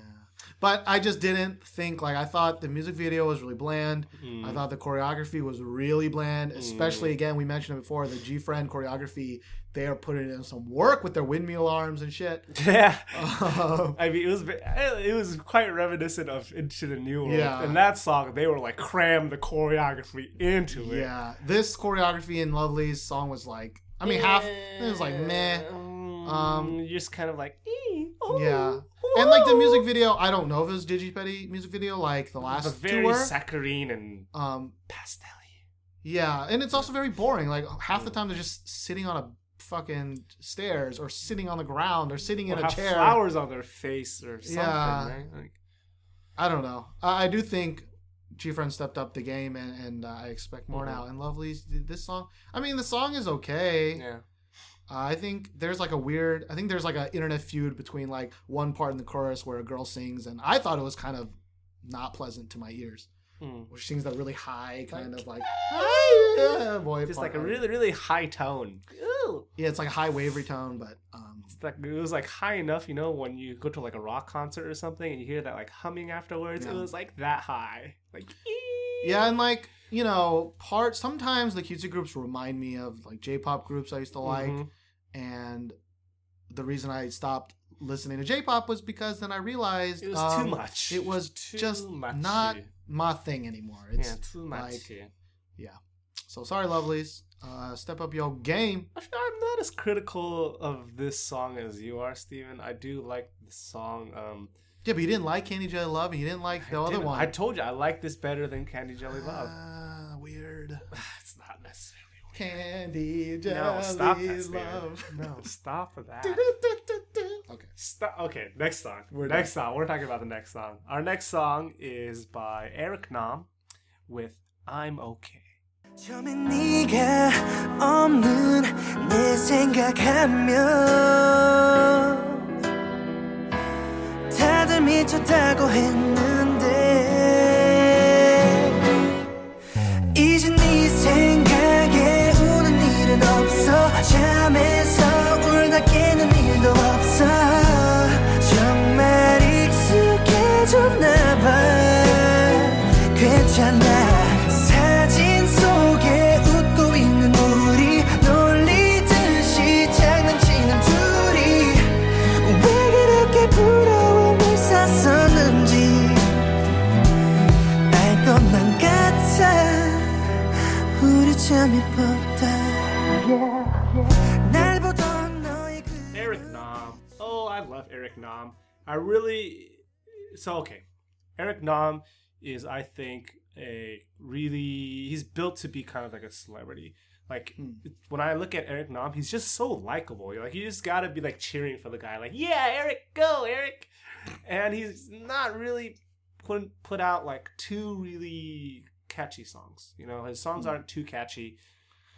But I just didn't think like I thought the music video was really bland. Mm. I thought the choreography was really bland, especially again we mentioned it before the G Friend choreography. They are putting in some work with their windmill arms and shit. (laughs) Yeah. Um, I mean, it was it was quite reminiscent of Into the New World. Yeah. And that song, they were like crammed the choreography into it. yeah, this choreography in Lovelyz song was like I mean half it was like meh. Um, Um, you're just kind of like, oh, Yeah. And like the oh." music video, I don't know if it was Digipedi music video like the It last was very tour. saccharine and Um pastel Yeah, and it's also very boring. Like half the time they're just sitting on a fucking stairs or sitting on the ground or sitting in or a chair. flowers on their face or something, Yeah. right? Like, I don't know. I, I do think G Friend stepped up the game, and, and uh, I expect more Mhm. now. And Lovelyz this song. I mean, the song is okay. yeah. Uh, I think there's like a weird. I think there's like an internet feud between like one part in the chorus where a girl sings, and I thought it was kind of not pleasant to my ears. Where she sings that really high kind of like (laughs) "Ah!" boy Just like a really, really high tone. Ooh. yeah, it's like a high wavery tone, but um, It's like it was like high enough, you know, when you go to like a rock concert or something and you hear that like humming afterwards. It was like that high, like Yeah, and like you know, part sometimes the cutesy groups remind me of like J-pop groups I used to like, Mhm. And the reason I stopped listening to J-pop was because then I realized It was um, too much. It was Too just much. not my thing anymore. It's yeah, too much. like- so sorry, Lovelyz. Uh, step up your game. I I'm not as critical of this song as you are, Steven. I do like the song. Um, Yeah, but you didn't like Candy Jelly Love, and you didn't like I the other didn't- one. I told you I like this better than Candy Jelly Love. Ah, weird. (sighs) it's not necessarily Candy Jelly No, stop that, Steven. Love. No, stop that. (laughs) okay. Stop. Okay, next song. We're next song. We're talking about the next song. Our next song is by Eric Nam with "I'm Okay." 처음에 네가 없는 내 생각하면 다들 미쳤다고 했는데 없어 love Eric Nam. I really. So okay, Eric Nam is I think a really he's built to be kind of like a celebrity. Like when I look at Eric Nam, he's just so likable. Like you just gotta be like cheering for the guy. Like yeah, Eric, go Eric. And he's not really put put out like two really catchy songs. You know, his songs Hmm. aren't too catchy.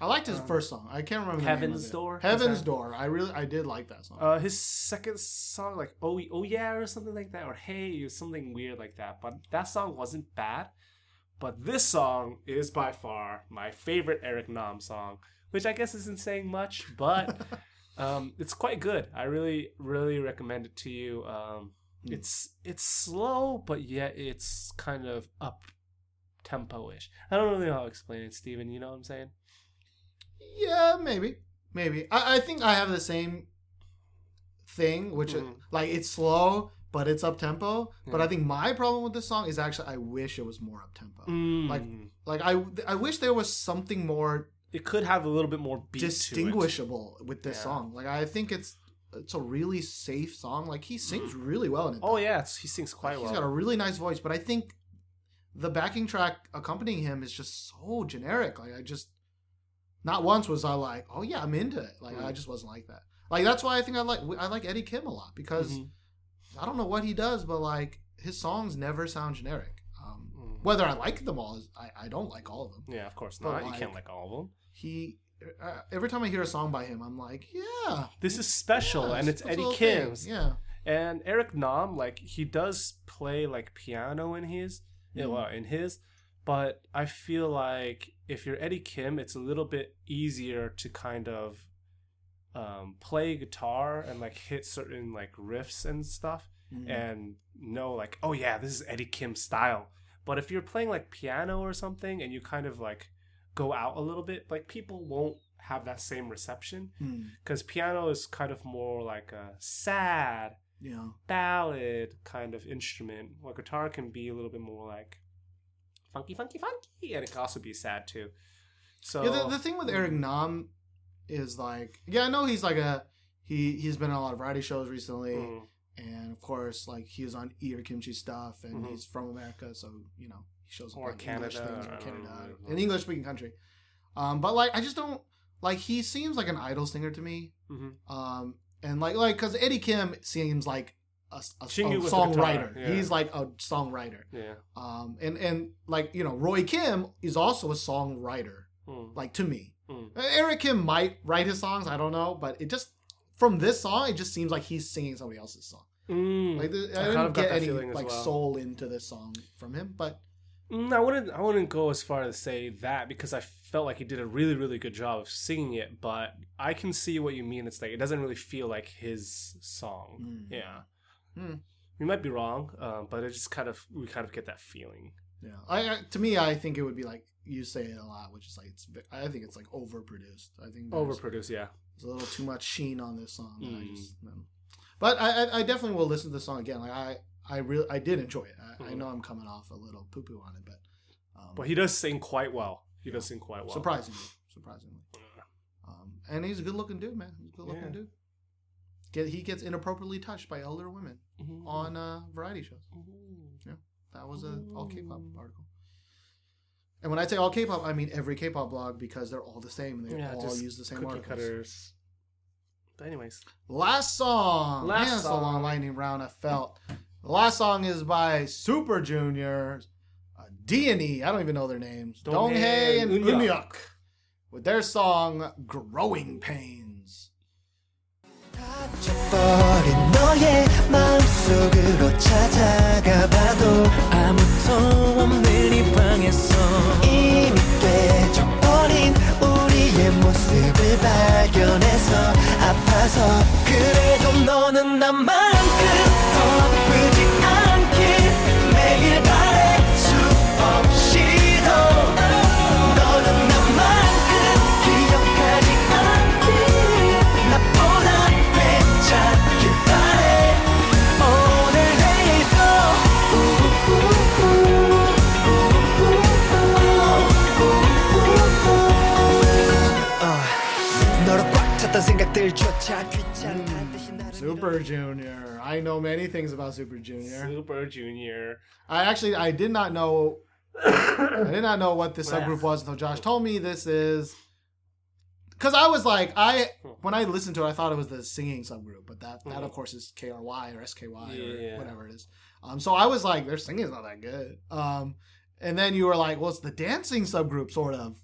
I liked his Um, first song. I can't remember. the name Heaven's. Door? Heaven's that- Door. I really, I did like that song. Uh, his second song, like oh oh yeah or something like that, or hey or something weird like that. But that song wasn't bad. But this song is by far my favorite Eric Nam song, which I guess isn't saying much, but (laughs) um, it's quite good. I really really recommend it to you. Um, Hmm. It's it's slow, but yet it's kind of up tempo ish. I don't really know how to explain it, Steven. You know what I'm saying? Yeah, maybe, maybe. I, I think I have the same thing, which is Mhm. like it's slow, but it's up tempo. But I think my problem with this song is actually I wish it was more up tempo. Like, Mm. like I, I wish there was something more it could have a little bit more beat to it. distinguishable with this Yeah. song. Like I think it's it's a really safe song. Like he sings really well in it. Oh though. yeah, it's, he sings quite He's well. He's got a really nice voice, but I think the backing track accompanying him is just so generic. Like I just not once was I like, oh yeah, I'm into it. Like I Mm. just wasn't like that. Like that's why I think I like I like Eddie Kim a lot because Mhm. I don't know what he does, but like his songs never sound generic. Um, Mm. Whether I like them all, is, I I don't like all of them. Yeah, of course But, not. you can't like all of them. He uh, every time I hear a song by him, I'm like, yeah, This is special, yeah, and it's Eddie little thing. Kim's. Yeah, And Eric Nam, like he does play like piano in his, well, in his, but I feel like if you're Eddie Kim, it's a little bit easier to kind of um, play guitar and like hit certain like riffs and stuff, Mhm. and know like, oh yeah, this is Eddie Kim style. But if you're playing like piano or something, and you kind of like go out a little bit, like people won't have that same reception Mm. because piano is kind of more like a sad yeah. ballad kind of instrument while guitar can be a little bit more like funky funky funky and it can also be sad too so Yeah, the, the thing with Eric Nam is like, yeah, I know he's like a he he's been on a lot of variety shows recently, Mm, and of course, like he was on Eat Your Kimchi stuff, and Mhm. he's from America, so you know he shows up Or on English things or Canada, know. an English speaking country. Um, but like, I just don't like he seems like an idol singer to me. mhm. Um, and like like because Eddie Kim seems like a, a, a Chingy with the songwriter. yeah. He's like a songwriter. yeah Um, and and like you know, Roy Kim is also a songwriter. Mm, Like to me, mm. Eric Kim might write his songs. I don't know, but it just from this song, it just seems like he's singing somebody else's song. Mm. Like the, I, I didn't get any like well. soul into this song from him. But Mm, I wouldn't. I wouldn't go as far as say that because I felt like he did a really, really good job of singing it. But I can see what you mean. It's like it doesn't really feel like his song. Mm. Yeah, Hmm. we might be wrong, um, but it just kind of we kind of get that feeling. yeah, I, I to me, I think it would be like you say it a lot, which is like it's. I think it's like overproduced. I think Overproduced, yeah. there's a little too much sheen on this song. that I Mm. just, no. But I, I, I definitely will listen to the song again. Like I, I really, I did enjoy it. I, I Mhm. know I'm coming off a little poo poo on it, but. Um, But he does sing quite well. He does sing quite well. surprisingly, surprisingly. Um, and he's a good looking dude, man. He's a good looking Yeah. dude. Get he gets inappropriately touched by elder women Mhm. on uh, variety shows. Mhm. That was a all K-pop article. And when I say all K-pop, I mean every K-pop blog because they're all the same and they Yeah, all use the same cookie articles. cutters. But anyways, Last song. Last Man, it's a long song. lightning round. I felt. The last song is by Super Junior, uh, D and E. I don't even know their names. Donghae and Eunhyuk with their song "Growing Pains." 버린 너의 마음속으로 찾아가 봐도 아무도 없는 이 방에서 이미 깨져버린 우리의 모습을 발견해서 아파서 그래도 너는 나만큼 들조차 귀찮다 듯이 나를 Super Junior. I know many things about Super Junior. Super Junior. I actually I did not know I did not know what this subgroup was until Josh told me this is because I was like I when I listened to it I thought it was the singing subgroup but that that of course is KRY or SKY Yeah. or whatever it is Um, so I was like, their singing's not that good. Um, and then you were like, well, it's the dancing subgroup, sort of.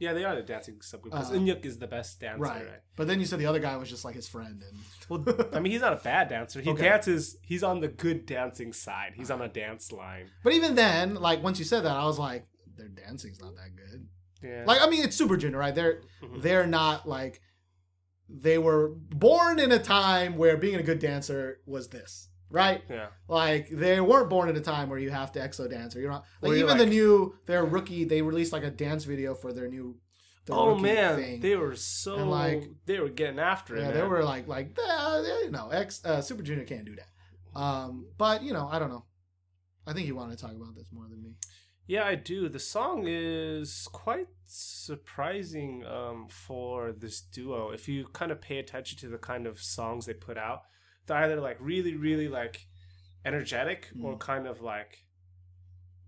Yeah, they are the dancing subgroup because Uh, Eunhyuk is the best dancer, Right. right? But then you said the other guy was just like his friend. And (laughs) Well, I mean, he's not a bad dancer. He Okay. dances. He's on the good dancing side. He's on a dance line. but even then, like once you said that, I was like, their dancing's not that good. Yeah. Like I mean, it's Super Junior, right? They're Mhm. they're not like they were born in a time where being a good dancer was this, right? yeah. Like they weren't born at a time where you have to exo dance or you're not. Like you're even the like- new their rookie, they released like a dance video for their new. their Oh man, thing. they were so And, like- they were getting after it. yeah, man. they were like like uh, you know, ex uh, Super Junior can't do that. Um, but you know, I don't know. I think you want to talk about this more than me. Yeah, I do. The song is quite surprising um, for this duo. If you kind of pay attention to the kind of songs they put out, either like really, really like energetic or kind of like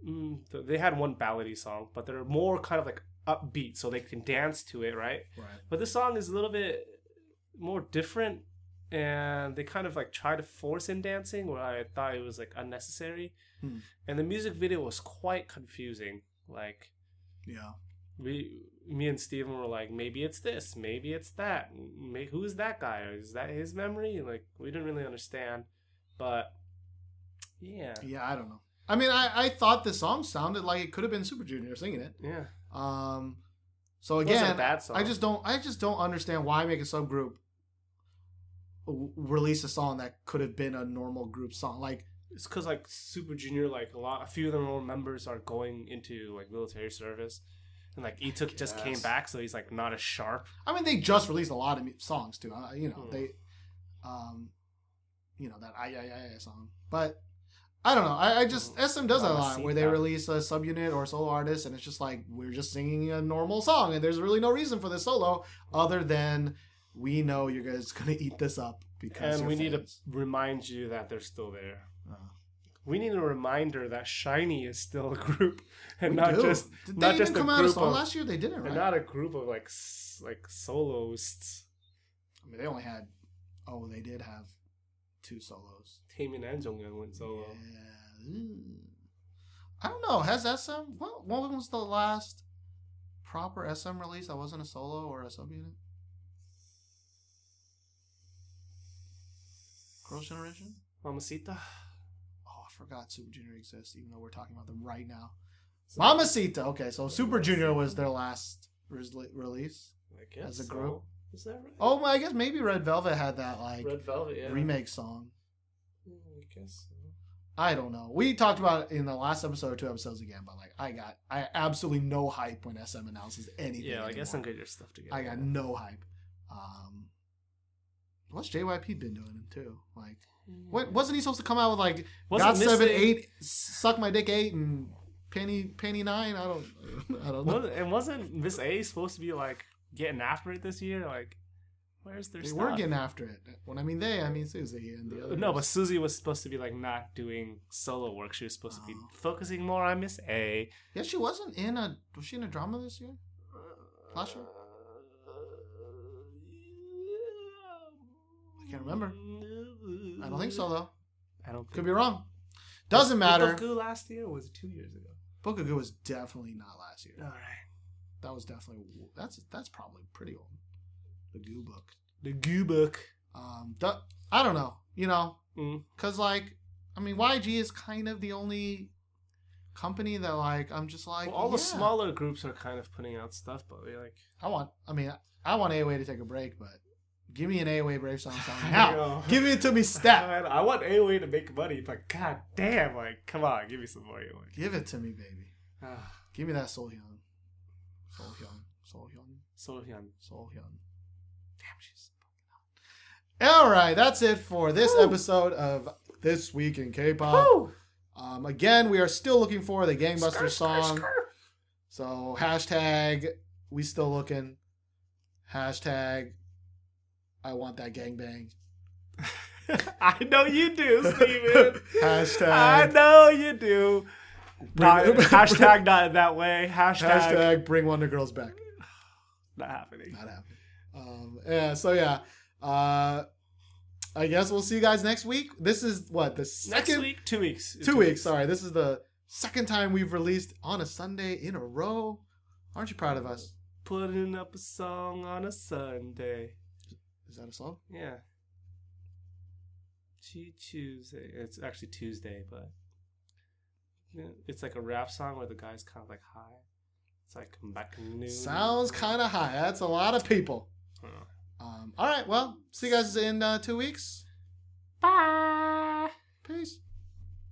mm, they had one ballady song, but they're more kind of like upbeat, so they can dance to it, right? Right. But this song is a little bit more different, and they kind of like try to force in dancing, where I thought it was like unnecessary. Hmm. And the music video was quite confusing. Like Yeah. we, me and Steven were like, maybe it's this, maybe it's that. May, who's that guy? Is that his memory? Like we didn't really understand, but yeah, Yeah, I don't know. I mean, I, I thought the song sounded like it could have been Super Junior singing it. yeah. Um, so It wasn't a again. I just don't I just don't understand why make a subgroup w- release a song that could have been a normal group song. Like, It's because like Super Junior, like a lot, a few of their members are going into like military service, and like Leeteuk just came back, so he's like not as sharp. I mean, they just released a lot of songs too. Uh, you know, Hmm. they, um, you know that I I I song, but. I don't know. I, I just Hmm. SM does that a lot where they release a subunit or a solo artist, and it's just like we're just singing a normal song, and there's really no reason for this solo other than we know you guys gonna eat this up because And we need to remind you that they're still there. We need a reminder that SHINee is still a group, (laughs) and We not do. just Did not they just even come out a group song of, last year? They didn't, right? and not a group of like like soloists. I mean, they only had. Oh, they did have two solos. Taemin and Jonghyun went solo. Yeah. I don't know. Has SM? What, what was the last proper SM release that wasn't a solo or a subunit? Girls' Generation. Mamacita. I forgot Super Junior exists, even though we're talking about them right now. Mamacita. Okay, so Super Junior was their last res- release. I guess As a so. group? Is that right? Oh, I guess maybe Red Velvet had that like Red Velvet. Yeah. remake song. I guess. So. I don't know. We talked about it in the last episode or two episodes again, but like I got I absolutely no hype when SM announces anything. Yeah, I guess I'm anymore. get your stuff together. I got no hype. Um, what's JYP been doing him too? Like, what wasn't he supposed to come out with like Wasn't got seven, Missing- eight, suck my dick eight, and penny penny nine? I don't, (laughs) I don't know. Wasn't, and wasn't Miss A supposed to be like getting after it this year? Like, where's their They stuff? were getting after it. When I mean they, I mean Suzy and the other. No, but Suzy was supposed to be like not doing solo work. She was supposed to be Oh. focusing more on Miss A. yeah, she wasn't in a. Was she in a drama this year? Last uh, year? I can't remember. I don't think so though. I don't. Could be wrong. Doesn't matter. Boku last year or was it two years ago? Bokugu was definitely not last year. All right. That was definitely that's that's probably pretty old. The Goo book. The Goo book. Um, du- I don't know. You know, Mm. cause like, I mean, YG is kind of the only company that like I'm just like Well, all the smaller groups are kind of putting out stuff, but we like. I want. I mean, I want AOA to take a break, but give me an AOA break song song (laughs) now. Give it to me, step. (laughs) I want AOA to make money, but god damn, like, come on, give me some more AOA. Give it to me, baby. Ah, Give me that Seolhyun. Soul Hyun. Seolhyun. Sohyun. Seolhyun. Damn, she's fucking hot. All right, that's it for this episode of This Week in K-pop. Um, again, we are still looking for the Gangbusters song. So hashtag we still looking. Hashtag I want that gangbang. (laughs) I know you do, Steven. (laughs) Hashtag I know you do. Not, (laughs) hashtag not that way. Hashtag, hashtag bring Wonder Girls back. (sighs) not happening. Not happening. Um, yeah. So yeah. Uh, I guess we'll see you guys next week. This is what the second Next week, two weeks. two, weeks. Sorry, this is the second time we've released on a Sunday in a row. Aren't you proud of us? Putting up a song on a Sunday. Is that a song? Yeah. Tuesday. It's actually Tuesday, but it's like a rap song where the guy's kind of like high. It's like come back noon. Sounds kind of high. That's a lot of people. Oh. Um, all right, well, see you guys in uh, two weeks. Bye.